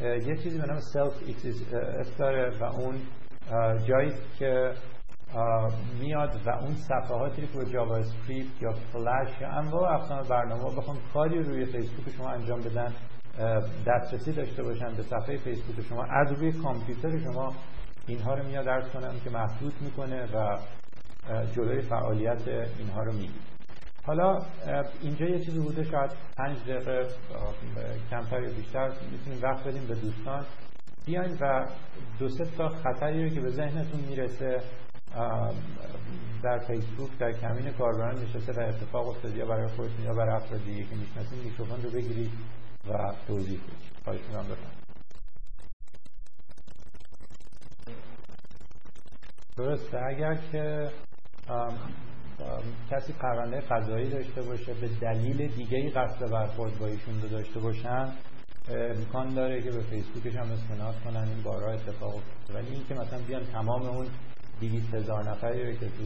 یه چیزی به نام self XSS داره و اون جایی که میاد و اون صفحاتی که JavaScript یا فلش یا انواع اقسام برنامه بخوام کاری روی فیسبوک شما انجام بدن دسترسی داشته باشن به صفحه فیسبوک شما از روی کامپیوتر شما اینها رو میاد عرض کنم که محدود می‌کنه و جلوی فعالیت اینها رو می‌گیره. حالا اینجا یه چیزی بوده شاید پنج دقیقه کمتر یا بیشتر می‌تونیم وقت بدیم به دوستان. بیاین و دو سه تا خطری رو که به ذهنتون می‌رسه در فیسبوک در کمین کاربران نشسته و اتفاق افتاده یا برای خودتون یا برای افراد دیگه که می‌شناسید میکروفون رو بگیرید و توضیح بدید. خواهش بفرمایید. درسته. اگر که کسی پرونده قضایی داشته باشه به دلیل دیگه قصد برخورد با ایشون رو داشته باشن امکان داره که به فیسبوکش هم استناد کنن این بارها اتفاق افتاده. ولی اینکه مثلا بیان تمام اون 200 هزار نفری که تو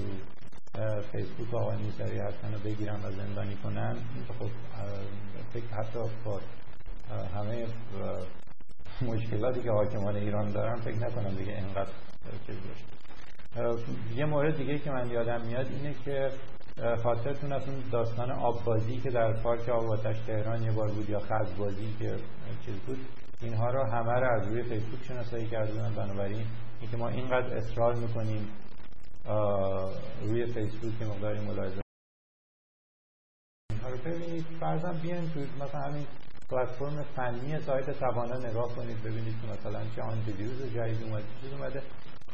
فیسبوک آقای موسوی هستن رو بگیرن و زندانی کنن خب فکر حتی با همه مشکلاتی که حاکمان ایران دارن فکر نکنم دیگه اینقدر چیز یه مورد دیگه که من یادم میاد اینه که خاطرتون از اون داستان آببازی که در پارک آب تهران یه بار بود یا بازی که چیز بود اینها رو همه رو از روی فیسبوک شناسایی کردن. بنابراین اینکه ما اینقدر اصرار می‌کنیم روی فیسبوک که مقداری ملاحظه. اینها رو ببینید فرضاً بیاین توی مثلا همین پلتفرم فنی سایت توانا نگاه کنید ببینید که مثلا چه آنتی ویروس جدید اومده چیز اومده.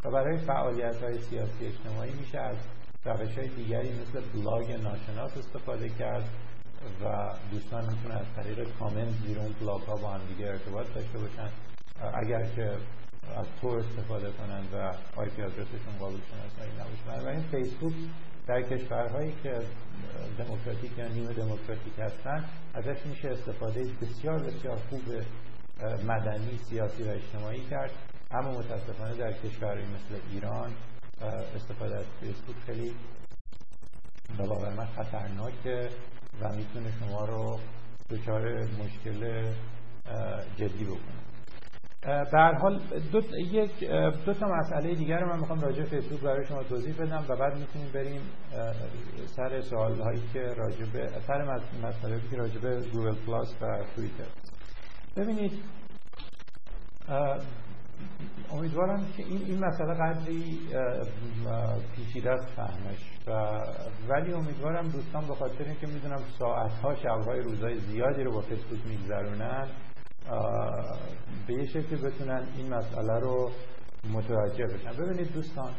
و برای فعالیت های سیاسی اجتماعی میشه از روش های دیگری مثل بلاگ ناشناس استفاده کرد و دوستان می‌تونن از طریق کامنت زیر اون بلاگ ها با هم دیگه ارتباط داشته باشن. اگر که از Tor استفاده کنن و IP address شون قابل شناسایی نباشه. این فیسبوک در کشورهایی که دموکراتیک یا نیمه دموکراتیک هستن ازش میشه استفاده بسیار بسیار خوب مدنی سیاسی و اجتماعی کرد. اما متاسفانه در کشوری مثل ایران استفاده از فیسبوک خیلی به باور من خطرناکه و می‌تونه شما رو دچار مشکل جدی بکنه. به هر حال دو, یک دو تا مسئله دیگر رو من می‌خوام راجع فیسبوک برای شما توضیح بدم و بعد می‌تونیم بریم سر سوال هایی که راجع به سر مسئله که راجع به گوگل پلاس و توییتر. ببینید امیدوارم که این این مسئله قدری پیچیده است فهمش. و ولی امیدوارم دوستان به خاطر اینکه می‌دونم ساعت ها روزهای زیادی رو با فیسبوک میگذرونن به یه شکلی بتونن این مسئله رو متوجه بشن. ببینید دوستان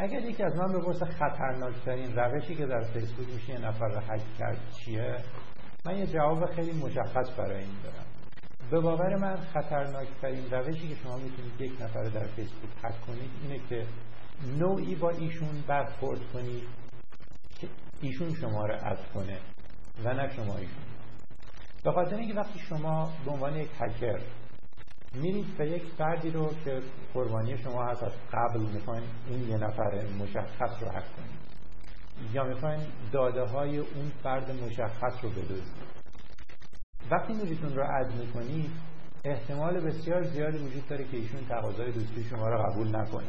اگر یکی از من بپرسه خطرناکترین روشی که در فیسبوک میشه یه نفر رو حک کرد چیه؟ من یه جواب خیلی مشخص برای این دارم. به باور من خطرناکترین روشی که شما می‌تونید یک نفر در فیسبوک حک کنید اینه که نوعی با ایشون برخورد کنید که ایشون شما رو اد کنه و نه شما ایشون. به خاطر اینکه وقتی شما به عنوان یک هکر میرید به یک فردی رو که قربانی شما هست از قبل می‌خواین این یه نفر مشخص رو حک کنید یا می‌خواین داده های اون فرد مشخص رو بدوزید. وقتی اون رو اد می‌کنید احتمال بسیار زیادی وجود داره که ایشون تقاضای دوستی شما رو قبول نکنه.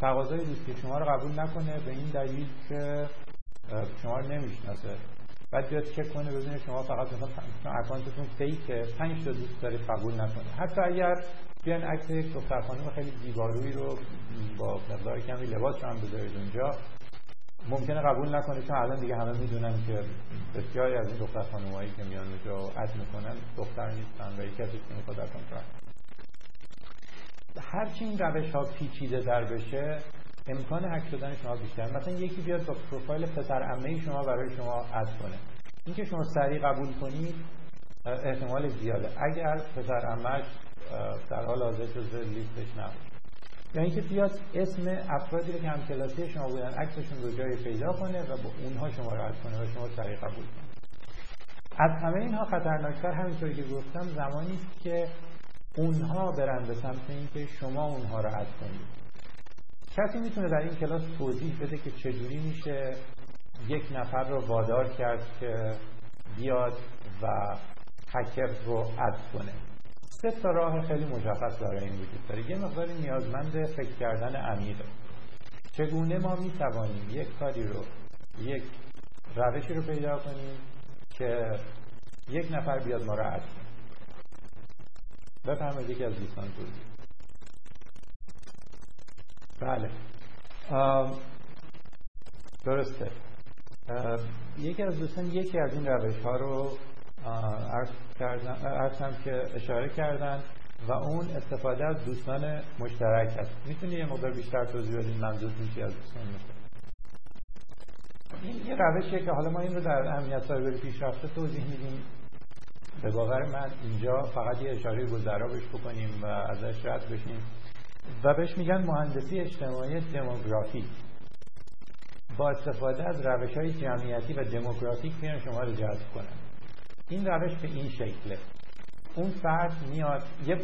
تقاضای دوستی شما رو قبول نکنه به این دلیل که شما رو نمی‌شناسه. بعد بیاد چک کنه ببینه شما فقط مثلا اکانتتون فیکه پنج تا دوست دارید قبول نکنه. حتی اگر بیان عکس یک دختر خانم خیلی زیبارویی رو با مقدار کمی لباس هم بذارید اونجا ممکنه قبول نکنه چون الان دیگه همه می‌دونن که بسیاری از این دختر خانمایی که میان اونجا اد می‌کنن دختر نیستن و یکی از که می‌خواد اکانت هرچی این روش ها پیچیده در بشه امکان هک شدن شما بیشتر مثلا یکی بیاد با پروفایل پسر عمه شما برای شما اد کنه. اینکه شما سریع قبول کنید احتمال زیاده. اگر پسر عمهش در حال حاضر لیستش نباشه یا اینکه بیاد اسم افرادی که هم کلاسی شما بودن عکسشون رو جای پیدا کنه و با اونها شما رو کنه و شما سریع قبول کنید از همه اینها خطرناکتر همینطوری که گفتم زمانی که اونها برن به سمت اینکه شما اونها رو اد کنید. کسی می‌تونه در این کلاس توضیح بده که چجوری میشه یک نفر رو وادار کرد که بیاد و هکر رو اد کنه. سه تا راه خیلی مشخص برای این وجود داره. یه مقداری نیازمند فکر کردن عمیقه. چگونه ما می‌توانیم یک کاری رو یک روشی رو پیدا کنیم که یک نفر بیاد ما رو اد کنه؟ بفرمایید یکی از دوستان توضیح. بله. درسته. یکی از دوستان یکی از این روش ها رو کردن، که اشاره کردن و اون استفاده از دوستان مشترک است. می‌تونی یه مقدار بیشتر توضیح بدین منظورتون چی از دوستان مشترک؟ این یه روشیه که حالا ما این رو در امنیت سایبری پیشرفته توضیح میدیم. به باور من اینجا فقط یه اشاره گذرا بهش بکنیم و ازش رد بشیم. و بهش میگن مهندسی اجتماعی دموگرافی با استفاده از روش های جمعیتی و دموگرافیک میان شما رو جذب کنن. این روش به این شکله. اون فرد میاد. یه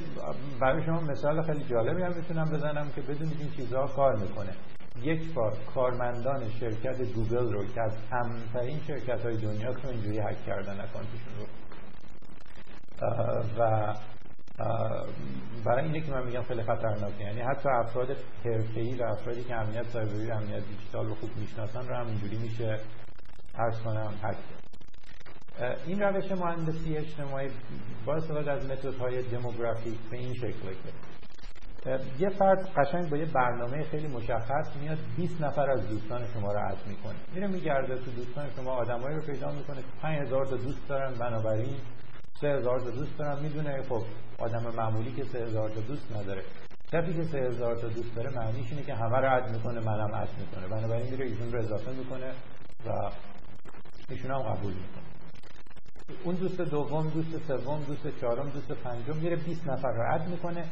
برای شما مثال خیلی جالبی هم می‌تونم بزنم که بدونید این چیزها کار می‌کنه. یک بار کارمندان شرکت گوگل رو که از همترین شرکت های دنیا رو اینجوری حک کردن اکانتشون رو و برای اینه که من میگم خیلی خطرناکه. یعنی حتی افراد حرفه‌ای و افرادی که امنیت سایبری امنیت دیجیتال رو خوب می‌شناسن رو هم اینجوری میشه عرض کنم حک این روش مهندسی اجتماعی با استفاده از متدهای دموگرافیک به این شکل که یه فرد قشنگ با یه برنامه خیلی مشخص میاد 20 نفر از دوستان شما رو عد می‌کنه. میره میگرده تو دوستان شما آدمایی رو پیدا می‌کنه. 5000 تا دوست دارن بنابراین سه هزار تا دوست دارم می‌دونه خب آدم معمولی که سه هزار تا دوست نداره. کسی که سه هزار تا دوست داره معنیش اینه که همه رو عد می‌کنه منم عد می‌کنه. بنابراین میره ایشون رو اضافه می‌کنه و ایشون هم قبول می‌کنه. اون دوست دوم دوست سوم دوست چهارم دوست پنجم میره 20 نفر رو عد می‌کنه.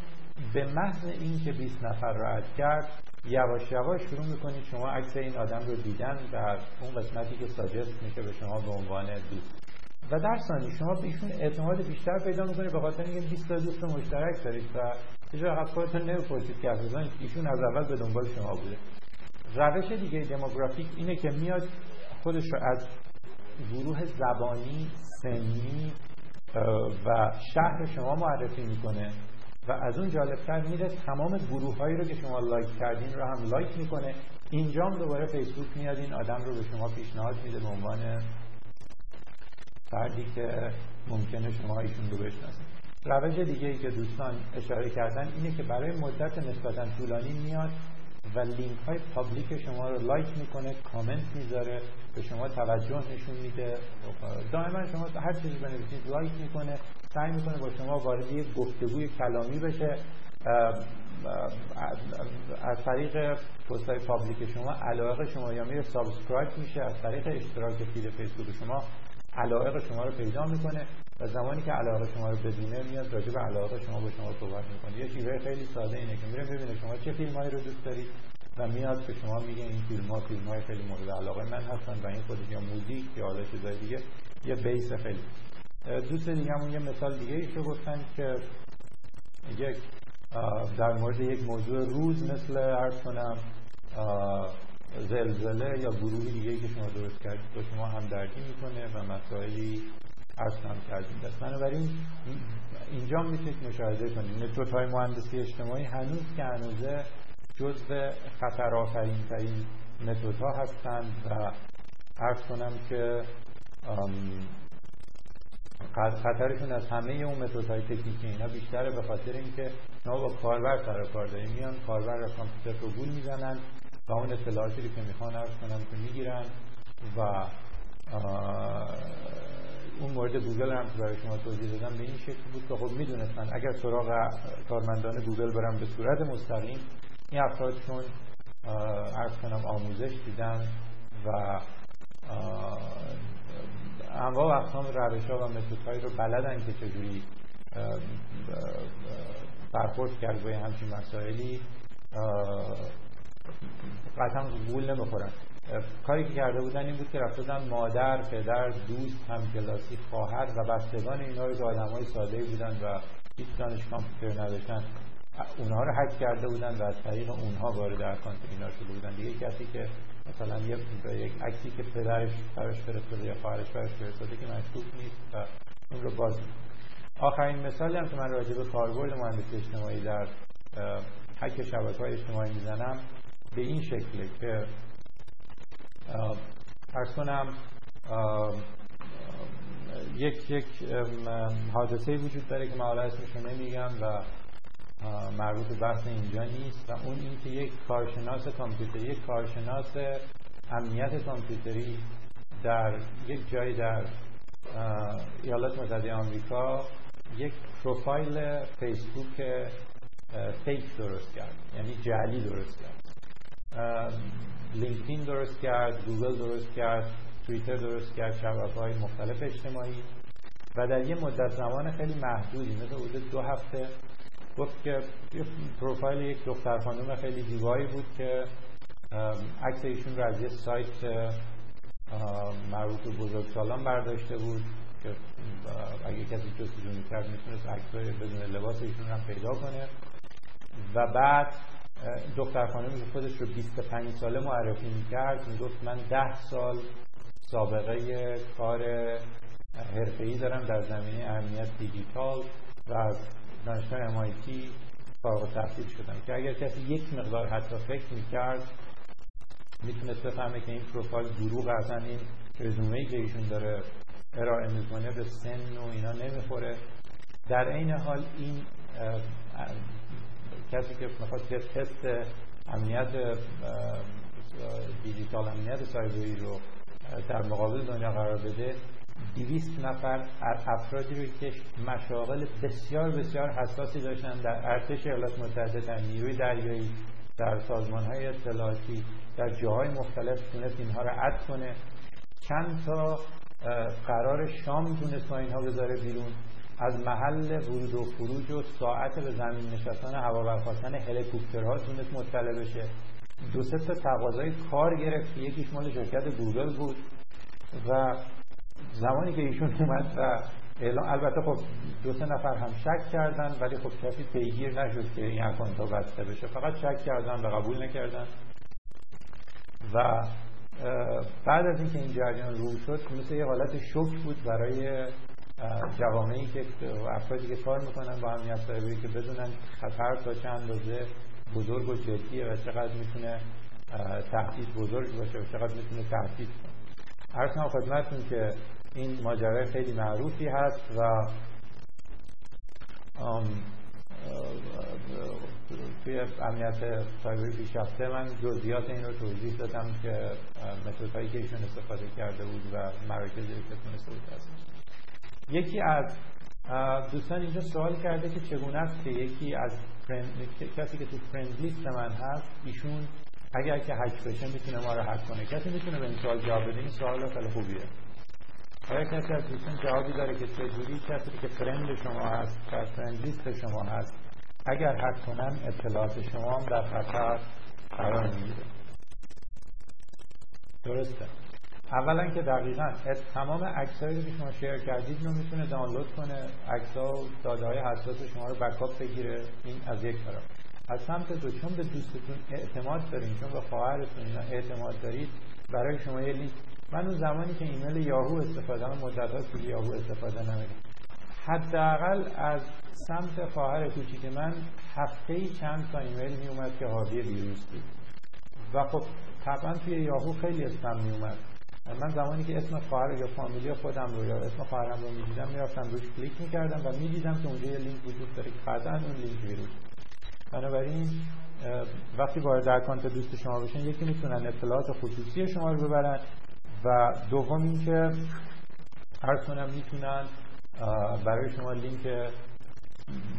به محض اینکه 20 نفر رو عد کرد یواش یواش شروع می‌کنید شما عکس این آدم رو دیدن در اون قسمتی که ساجست میشه به شما به عنوان دوست. و در ثانی شما به ایشون اعتماد بیشتر پیدا می‌کنید به خاطر اینکه 20 تا دوست مشترک دارید و هیچ وقت خودتون نمی‌پرسید که اساسا ایشون از اول به دنبال شما بوده. روش دیگه دموگرافیک اینه که میاد خودش رو از گروه زبانی سنی و شهر شما معرفی می‌کنه و از اون جالبتر میره تمام گروه هایی رو که شما لایک کردین رو هم لایک می‌کنه. اینجا هم دوباره فیسبوک میاد این آدم رو به شما پیشنهاد میده به عنوان فردی که ممکنه شما ایشون رو بشناسید روش دیگه ای که دوستان اشاره کردن اینه که برای مدت نسبتا طولانی میاد و لینک های public شما رو لایک می‌کنه کامنت می‌ذاره به شما توجه نشون میده. دائما شما هر چیزی بنویسید لایک می‌کنه سعی می‌کنه با شما وارد یک گفتگوی کلامی بشه. از طریق پست های public شما علاقه شما یا میره subscribe میشه. از طریق اشتراک feed فیسبوک شما علاقه شما رو پیدا می‌کنه و زمانی که علاقه شما رو بدونه میاد راجع به علاقه شما به شما صحبت می‌کنه. یه چیزای خیلی ساده اینه که میره ببینه شما چه فیلمایی رو دوست دارید و میاد به شما میگه این فیلم ها خیلی مورد علاقه من هستن و این خودش یا موزیک یا حالا چیزای دیگه یه بیس خیلی. دوست دیگه یه مثال دیگه ایشو گفتن که یک در مورد یک موضوع روز مثل عرض کنم زلزله یا گروهی دیگه که شما درست کردید با شما همدردی می‌کنه و مسائلی اصلا کردیم دست بنابراین اینجا می‌تونید مشاهده کنید. متد های مهندسی اجتماعی هنوز که هنوزه جزء خطر آفرین ترین متد ها هستند و عرض کنم که خطرشون از همه اون متد های تکنیکی اینا بیشتره به خاطر اینکه شما با کاربر سر کار داریم. میان کاربر را کامپیوتر رو گول می‌زنن. و اون اطلاعاتی که می‌خوان عرض کنم که می‌گیرن و اون مورد گوگل هم برای شما توضیح دادم به این شکل بود که خب می‌دونستن اگر سراغ کارمندان گوگل برم به صورت مستقیم این افرادشون عرض کنم آموزش دیدن و انواع و اقسام روش ها و متد رو بلدن که چجوری برخورد کرد با همچین مسائلی. قطعا گول نمی‌خورن کاری که کرده بودن این بود که رفته مادر، پدر، دوست، همکلاسی، خواهر و بستگان اینا رو که آدم های ساده بودن و هیچ دانش کامپیوتر نداشتن اونها رو حک کرده بودن و از طریق اونها وارد اکانت اینا شده بودن. دیگه کسی که مثلا یک یک عکسی که پدرش براش فرستاده یا خواهرش براش فرستاده که مشکوک نیست و اون رو باز آخرین مثالی هم که من راجع به کاربرد مهندسی اجتماعی در حک شبکه های اجتماعی می‌زنم به این شکله که ارز کنم یک یک حادثه وجود داره که من حالا اسمشو نمیگم و مربوط به بحث اینجا نیست و اون این که یک کارشناس کامپیوتری یک کارشناس امنیت کامپیوتری در یک جایی در ایالات متحده آمریکا یک پروفایل فیسبوک fake درست کرد یعنی جعلی درست کرد. لینکدین درست کرد گوگل درست کرد توییتر درست کرد شبکه های مختلف اجتماعی. و در یه مدت زمان خیلی محدودی مثل حدود دو هفته گفت که پروفایل یک دختر خانم خیلی زیبایی بود که عکس ایشون رو از یه سایت مربوط به بزرگسالان برداشته بود که اگه کسی جستجو می‌کرد می‌تونست عکسای بدون لباس ایشون رو پیدا کنه. و بعد دختر خانمی خودش رو 25 ساله معرفی می‌کرد. می‌گفت من 10 سال سابقه کار حرفه‌ای دارم در زمینه امنیت دیجیتال و از دانشگاه MIT فارغ تحصیل شدم. که اگر کسی یک مقدار حتی فکر می‌کرد می‌تونست بفهمه که این پروفایل دروغ اصلا این رزومه که ایشون داره ارائه می‌کنه به سن و اینا نمی‌خوره. در عین حال این کسی که می‌خواد تست امنیت دیجیتال امنیت سایبری رو در مقابل دنیا قرار بده دیویست نفر افرادی رو که مشاغل بسیار بسیار حساسی داشتن در ارتش ایالات متحده در نیروی دریایی در سازمان های اطلاعاتی در جاهای مختلف تونست اینها رو عد کنه. چند تا قرار شام تونست با اینها بذاره بیرون. از محل ورود و خروج و ساعت به زمین نشستن هوا برخواستن هلیکوپترها تونست مطلع بشه. دو سه تا تقاضای کار گرفت یکیش مال شرکت گوگل بود و زمانی که ایشون اومد و اعلام البته خب دو سه نفر هم شک کردن ولی خب کسی پیگیر نشد که این اکانت ها بسته بشه. فقط شک کردن و قبول نکردن. و بعد از اینکه این جریان رو شد مثل یه حالت شک بود برای جوامعی که افرادی که کار می‌کنن با امنیت سایبری که بدونن خطر تا چند اندازه بزرگ و جدیه و چقدر می‌تونه تهدید بزرگ باشه و چقدر می‌تونه تهدید کنه. عرض خدمتتون که این ماجرای خیلی معروفی هست و توی امنیت سایبری پیشرفته من جزئیات این رو توضیح دادم که متدهایی که ایشون استفاده کرده بود و مراکزی که تونسته بود. یکی از دوستان اینجا سوال کرده که چگونه است که یکی از کسی که تو فرند لیست من هست ایشون اگر که هک بشه می‌تونه ما رو هک کنه. کسی می‌تونه به این سوال جواب بده؟ این سوال خیلی خوبیه. آیا کسی از دوستان جوابی داره که چجوری کسی که فرند شما هست که فرند لیست شما هست اگر هک کنن اطلاعات شما هم در خطر قرار می‌گیره؟ درسته. اولا که دقیقا تمام عکسایی که شما شیر کردید رو می‌تونه دانلود کنه عکس‌ها و داده های حساس شما رو بکاپ بگیره این از یک طرف. از سمت دو چون به دوستتون اعتماد دارین چون به خواهرتون اینا اعتماد دارید برای شما یه لینک. من اون زمانی که ایمیل یاهو استفاده من مدت هاست یاهو استفاده نمی‌کنم. حداقل از سمت خواهر کوچیک من هفته چند تا ایمیل می اومد که حاوی ویروس بود. و خب طبعا توی یاهو خیلی اسپم می اومد من زمانی که اسم خواهر یا فامیلی خودم رو یا اسم خواهرم رو می‌دیدم می‌رفتم روش کلیک می‌کردم و می‌دیدم که اونجا یه لینک وجود داره که قطعا اون لینک ویروس بنابراین وقتی وارد اکانت دوست شما بشن یکی می‌تونن اطلاعات خصوصی شما رو ببرن و دوم اینکه عرض کنم می‌تونن برای شما لینک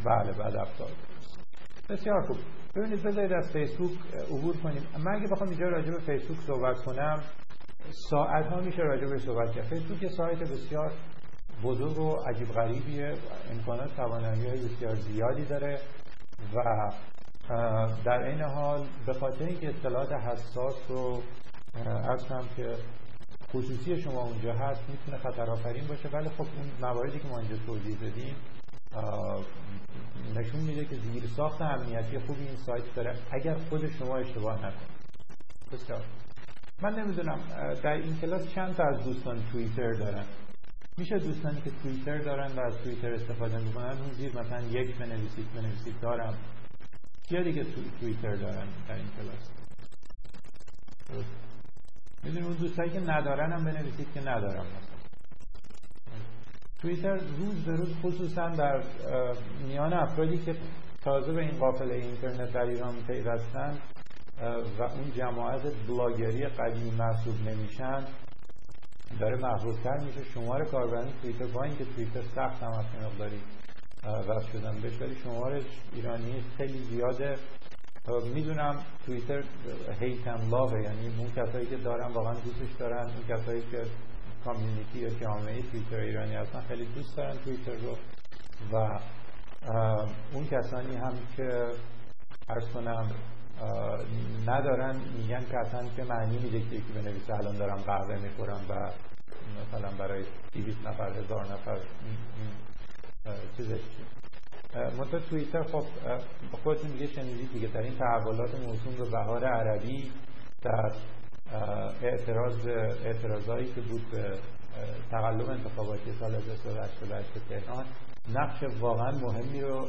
بله بدافزار بسیار خوب. ببینید بذارید از فیسبوک عبور کنیم. من اگه بخوام اینجا راجع به فیسبوک صحبت کنم ساعت ها میشه راجع به صحبت کرد. فیسبوک یه سایت بسیار بزرگ و عجیب غریبیه. امکانات توانایی های بسیار زیادی داره و در این حال به خاطر اینکه اطلاعات حساس رو از که خصوصی شما اونجا هست می‌تونه خطر آفرین باشه. ولی خب اون مواردی که ما اینجا توضیح دادیم نشون میده که زیر ساخت امنیتی خوبی این سایت داره. اگر خود شما اشتباه نکنید. بسیار من نمی‌دونم در این کلاس چند تا از دوستان توییتر دارن؟ میشه دوستانی که توییتر دارن و از توییتر استفاده می‌کنن اون زیر مثلا یک بنویسید بنویسید دارم. کیا دیگه تو توییتر دارن در این کلاس؟ می‌دونیم اون دوستایی که ندارن هم بنویسید که ندارم توییتر روز به روز خصوصا در میان افرادی که تازه به این قافله اینترنت در ایران پیوستن و اون جماعت بلاگری قدیمی محسوب نمیشن داره محبوبتر میشه. شمار کاربران توییتر با اینکه توییتر سخت هم از مقداری وصل شدن بهش ولی شمارش ایرانی خیلی زیاده. می‌دونم توییتر هیتم لاوه یعنی اون کسایی که دارن واقعا دوستش دارن اون کسایی که کامیونیتی یا جامعه توییتر ایرانی هستن خیلی دوست دارن توییتر رو. و اون کسانی هم که ارز کنم ندارن میگن که اصلا که معنی میده که یکی بنویسه الان دارم قهوه می‌خورم و مثلا برای 200 نفر هزار نفر چیزش منطقه توییتر خب خودتون دیگه شنیدید دیگه در این تحولات موسوم به بهار عربی در اعتراض اعتراضایی که بود به تقلب انتخاباتی سال 1988 تهران نقش واقعا مهمی رو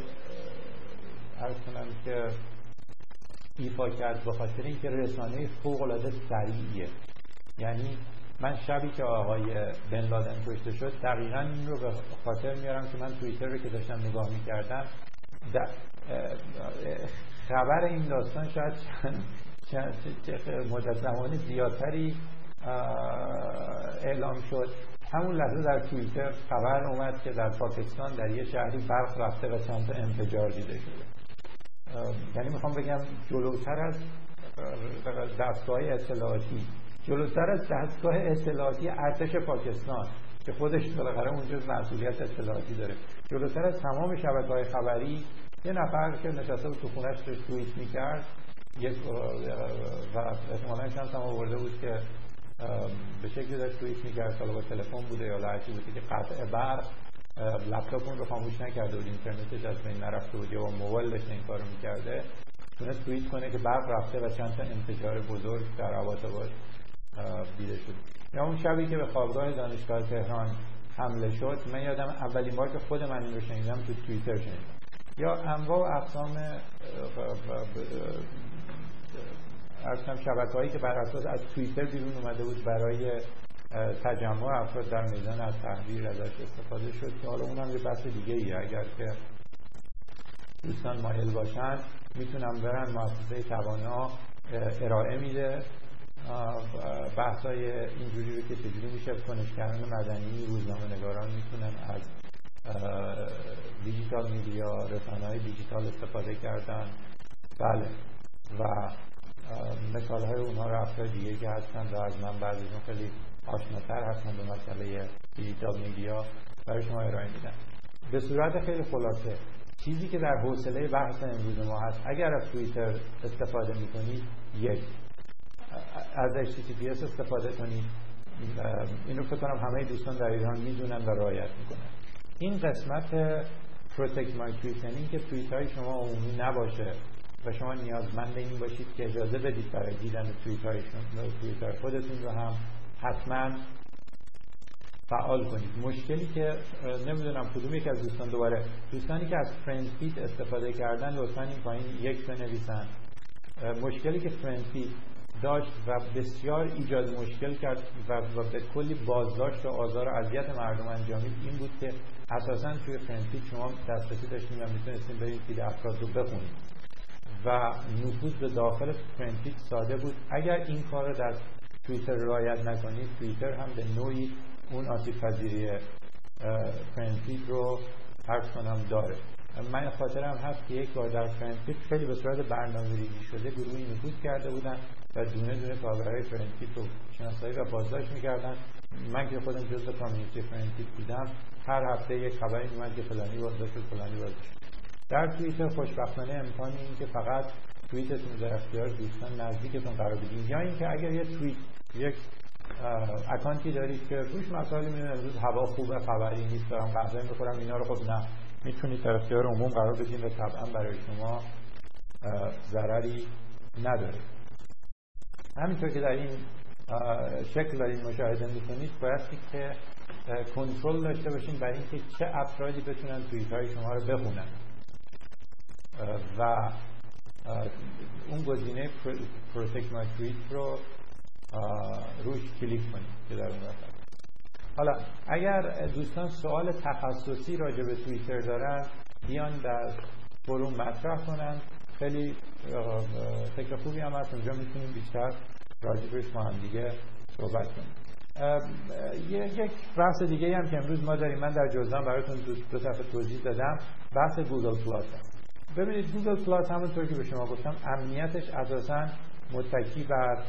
عرض کنم که ایفا کرد به خاطر اینکه رسانه فوق العاده سریعیه. یعنی من شبی که آقای بن لادن کشته شد دقیقا این رو به خاطر میارم که من توییتر رو که داشتم نگاه می‌کردم خبر این داستان شاید مدت زمانی زیادتری اعلام شد. همون لحظه در توییتر خبر اومد که در پاکستان در یه شهری برق رفته و چند انفجار دیده شده. یعنی می‌خوام بگم جلوتر از دستگاه اطلاعاتی جلوتر از دستگاه اطلاعاتی ارتش پاکستان که خودش بالاخره اونجا مسئولیت اطلاعاتی داره. جلوتر از تمام شبکه های خبری یه نفر که نشسته تو خونش توییت می‌کرد یک و احتمالا شانس هم آورده بود که به شکلی داشت توییت می‌کرد حالا با تلفن بوده یا لحظی بوده که قطع برق لپتاپ اون رو خاموش نکرده بود اینترنتش از بین نرفته بود یا با موبایل داشته این کارو می‌کرده. تونست توییت کنه که برق رفته و چند تا انفجار بزرگ در باش دیده شد. یا اون شبی که به خوابگاه دانشگاه تهران حمله شد من یادم اولین بار که خود من این رو شنیدم تو توییتر شنیدم. یا انواع و اقسام ارزم شبکه هایی که بر اساس از توییتر بیرون اومده بود برای تجمع افراد در میدان از تحریر ازش استفاده شد که حالا اونم یه بحث دیگه ای اگر که دوستان مایل باشن می‌تونم برن مؤسسه توانا ارائه میده. بحث های اینجوری رو که چجوری میشه کنشگران مدنی روزنامه نگاران می‌تونن از دیجیتال میدیا رسانه های دیجیتال استفاده کردن. بله. و مثال های اونها رفته دیگه که هستن و از من بعضیشون خیلی آشناتر هستن به مسئله دیجیتال میدیا برای شما ارائه میدن. به صورت خیلی خلاصه چیزی که در حوصله بحث امروز ما هست اگر از توییتر استفاده می‌کنید یک. از HTTPS استفاده کنید اینو فکر کنم همه دوستان در ایران می‌دونن و رعایت می‌کنن. این قسمت پروتکت مای توییت یعنی که توییت های شما عمومی نباشه و شما نیازمند این باشید که اجازه بدید برای دیدن توییت های خودتون رو هم حتما فعال کنید. مشکلی که نمی‌دونم کدوم یکی از دوستان دوباره دوستانی که از FriendFeed استفاده کردن لطفا این پایین یک بنویسن. مشکلی که FriendFeed داشت و بسیار ایجاد مشکل کرد و, به کلی بازداشت و آزار و اذیت مردم انجامید این بود که اساسا توی فرند شما دسترسی داشتیم و می‌تونستیم برید feed افراد رو بخونید و نفوذ به داخل فرند ساده بود. اگر این کار رو در توییتر رعایت نکنید. توییتر هم به نوعی اون آسیب پذیری FriendFeed رو عرض کنم داره. من خاطرم هست که یک بار در FriendFeed خیلی به صورت برنامه ریزی شده گروهی نفوذ کرده بودن و دونه دونه کاربرهای FriendFeed رو شناسایی و بازداشت می‌کردن. من که خودم جزء community FriendFeed بودم هر هفته یک خبری میومد که فلانی بازداشت فلانی بازداشت. در توییتر خوشبختانه امکان این که فقط توییتتون در اختیار دوستان نزدیکتون قرار بدین یا اینکه اگر یه توییت یک اکانتی دارید که روش مسائلی می‌دونید امروز هوا خوبه خبری نیست دارم قهوه می‌خورم اینا رو خب نه. می‌تونید در اختیار عموم قرار بدین و طبعا برای شما ضرری نداره. همینطور که در این شکل دارین مشاهده می‌کنید باید که کنترل داشته باشین برای اینکه چه افرادی بتونن توییت های شما رو بخونن. و اون گزینه protect my tweet رو روش کلیک کنید که در اون حالا اگر دوستان سوال تخصصی راجع به توییتر دارن بیان در forum مطرح کنن. خیلی فکر خوبی هم هست. اونجا می‌تونیم بیشتر راجع بهش با هم دیگه صحبت کنیم. یک بحث دیگه هم که امروز ما داریم. من در جزوه‌تان براتون دو صفحه توضیح دادم. بحث گوگل پلاس هم. ببینید گوگل پلاس همونطور که به شما گفتم امنیتش اساسا متکی بر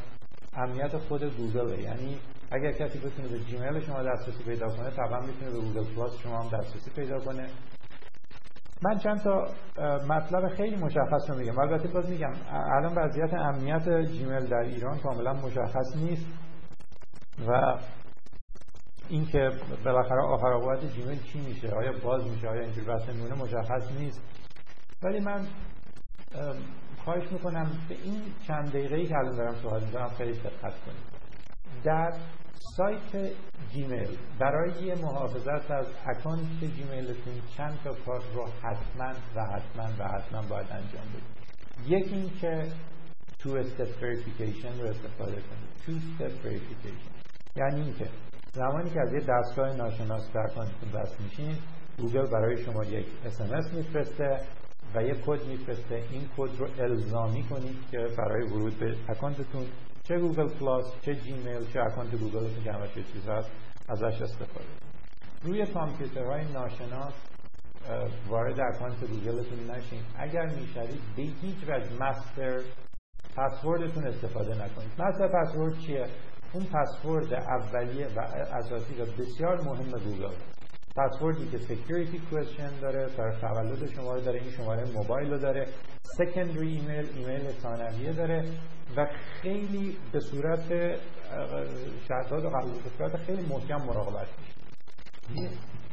امنیت خود گوگل یعنی اگر کسی بتونه به جیمیل شما دسترسی پیدا کنه طبعا می‌تونه به گوگل پلاس شما هم دسترسی پیدا کنه. من چند تا مطلب خیلی مشخص رو میگم. البته باز میگم الان وضعیت امنیت جیمیل در ایران کاملا مشخص نیست و اینکه بالاخره آخر اوقات جیمیل چی میشه آیا باز میشه آیا اینجور بحث میمونه مشخص نیست. ولی من خواهش می‌کنم به این چند دقیقه که الان دارم صحبت می‌کنم خیلی دقت کنید. در سایت جیمیل برای محافظت از اکانت جیمیلتون چند تا کار رو حتما و حتما و حتما باید انجام بدید. یکی این که two step verification رو استفاده کنید. two step verification. یعنی اینکه زمانی که از یه دستگاه ناشناس در اکانتتون وصل میشین گوگل برای شما یک اسمس میفرسته. و یه کد میفرسته. این کد رو الزامی کنید که برای ورود به اکانتتون. چه گوگل پلاس چه جیمیل چه اکانت گوگلتون که همش چیز هست ازش استفاده روی کامپیوترهای ناشناس وارد اکانت گوگلتون نشین. اگر می‌شوید به هیچ وجه master پسوردتون استفاده نکنید. master password چیه؟ اون پسورد اولیه و اساسی و بسیار مهم گوگل. پسوردی که security question داره برای تولد شماره داره این شماره موبایل رو داره. secondary email ایمیل ثانویه داره و خیلی به صورت شهداد و قبول به خیلی محکم مراقبت میشه.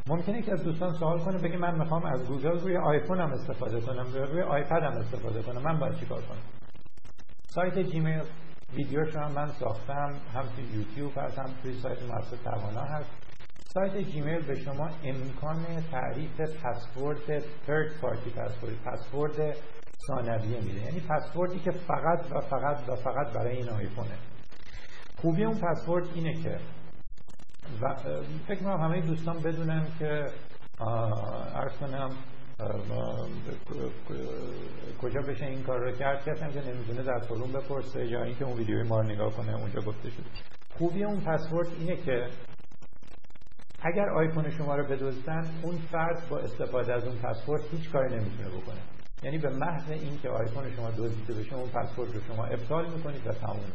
ممکنه که از دوستان سوال کنه بگه من می‌خوام از گوگل روی آیفون هم استفاده کنم روی آیپد هم استفاده کنم من باید چیکار کنم؟ سایت جیمیل ویدیوش هم من ساختم هم توی یوتیوب هست هم توی سایت مؤسسه توانا هست. سایت جیمیل به شما امکان تعریف پسورد third پارتی پسورد پسورد ثانویه میده. یعنی پسوردی که فقط و فقط و فقط برای این آیفونه. خوبی اون پسورد اینه که و فکر کنم همه دوستان بدونن که عرض کنم کجا بشه این کار رو کرد. کسی که نمی‌دونه در فروم بپرسه یا اینکه اون ویدیوی ما رو نگاه کنه اونجا گفته شده. خوبی اون پسورد اینه که اگر آیفون شما رو بدزدن اون فرد با استفاده از اون پسورد هیچ کاری نمی‌تونه بکنه. یعنی به محض اینکه آیفون شما دزدیده بشه اون پسورد رو شما ابطال می‌کنید و تموم.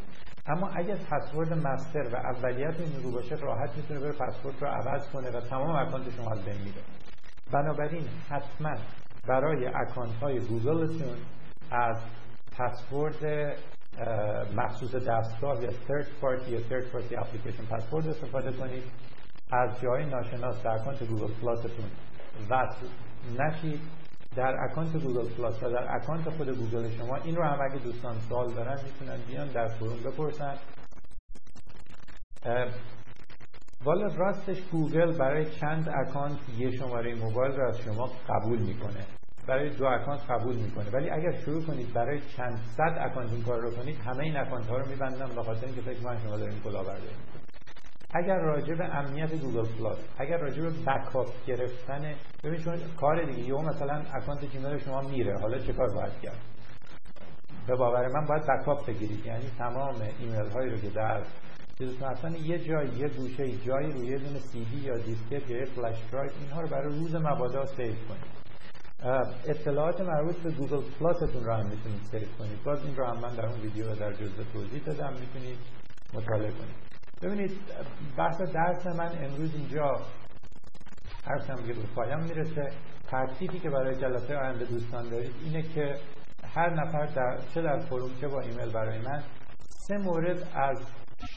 اما اگر پسورد مستر و اولیت این رو باشه راحت می‌تونه بره پسورد رو عوض کنه و تمام اکانت شما از بین میره بنابراین حتما برای اکانت های گوگلتون از پسورد مخصوص دستگاه یا third party یا third party application password استفاده کنید. از جای ناشناس در اکانت گوگل پلاستون. وصل نشید در اکانت گوگل پلاس و در اکانت خود گوگل شما این رو هم اگه دوستان سوال دارن می‌تونن بیان در forum بپرسن. والا راستش گوگل برای چند account یه شماره موبایل رو از شما قبول می‌کنه. برای دو account قبول می‌کنه. ولی اگر شروع کنید برای چند صد account این کار رو کنید همه این account ها رو میبندن به خاطر اینکه فکر می‌کنن شما دارین کلاهبرداری اگر راجع به امنیت گوگل پلاس اگر راجع به backup گرفتن ببین شما کار دیگه یهو مثلا account جیمیل شما میره. حالا چه کار باید کرد؟ به باور من باید backup بگیرید. یعنی تمام ایمیل هایی رو که در اصلا یه جای یه گوشه جایی روی یه دونه سی دی یا دیسکت یا flash drive اینها رو برای روز مبادا save کنید. اطلاعات مربوط به گوگل پلاستون رو هم می‌تونید save کنید. باز این رو هم من در اون ویدیو در جزء توضیح دادم. می‌تونید مطالعه کنید. ببینید بحث درس من امروز اینجا هر که به پایان می‌رسه. ترتیبی که برای جلسه آینده دوستان دارید اینه که هر نفر در چه در forum چه با ایمیل برای من سه مورد از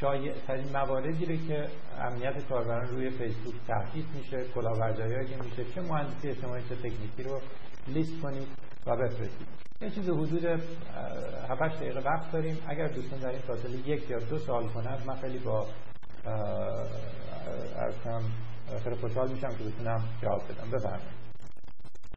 شایع ترین مواردی رو که امنیت کاربران روی فیسبوک تهدید میشه کلاهبرداری که میشه چه مهندسی اجتماعی چه تکنیکی رو لیست کنید و بفرستید. یه چیز حدود 7 دقیقه وقت داریم. اگر دوستان در این فاصله یک یا دو سال کنند من خیلی با ارکم خیلی خوشحال میشم که بتونم جواب بدم. بفرمایید.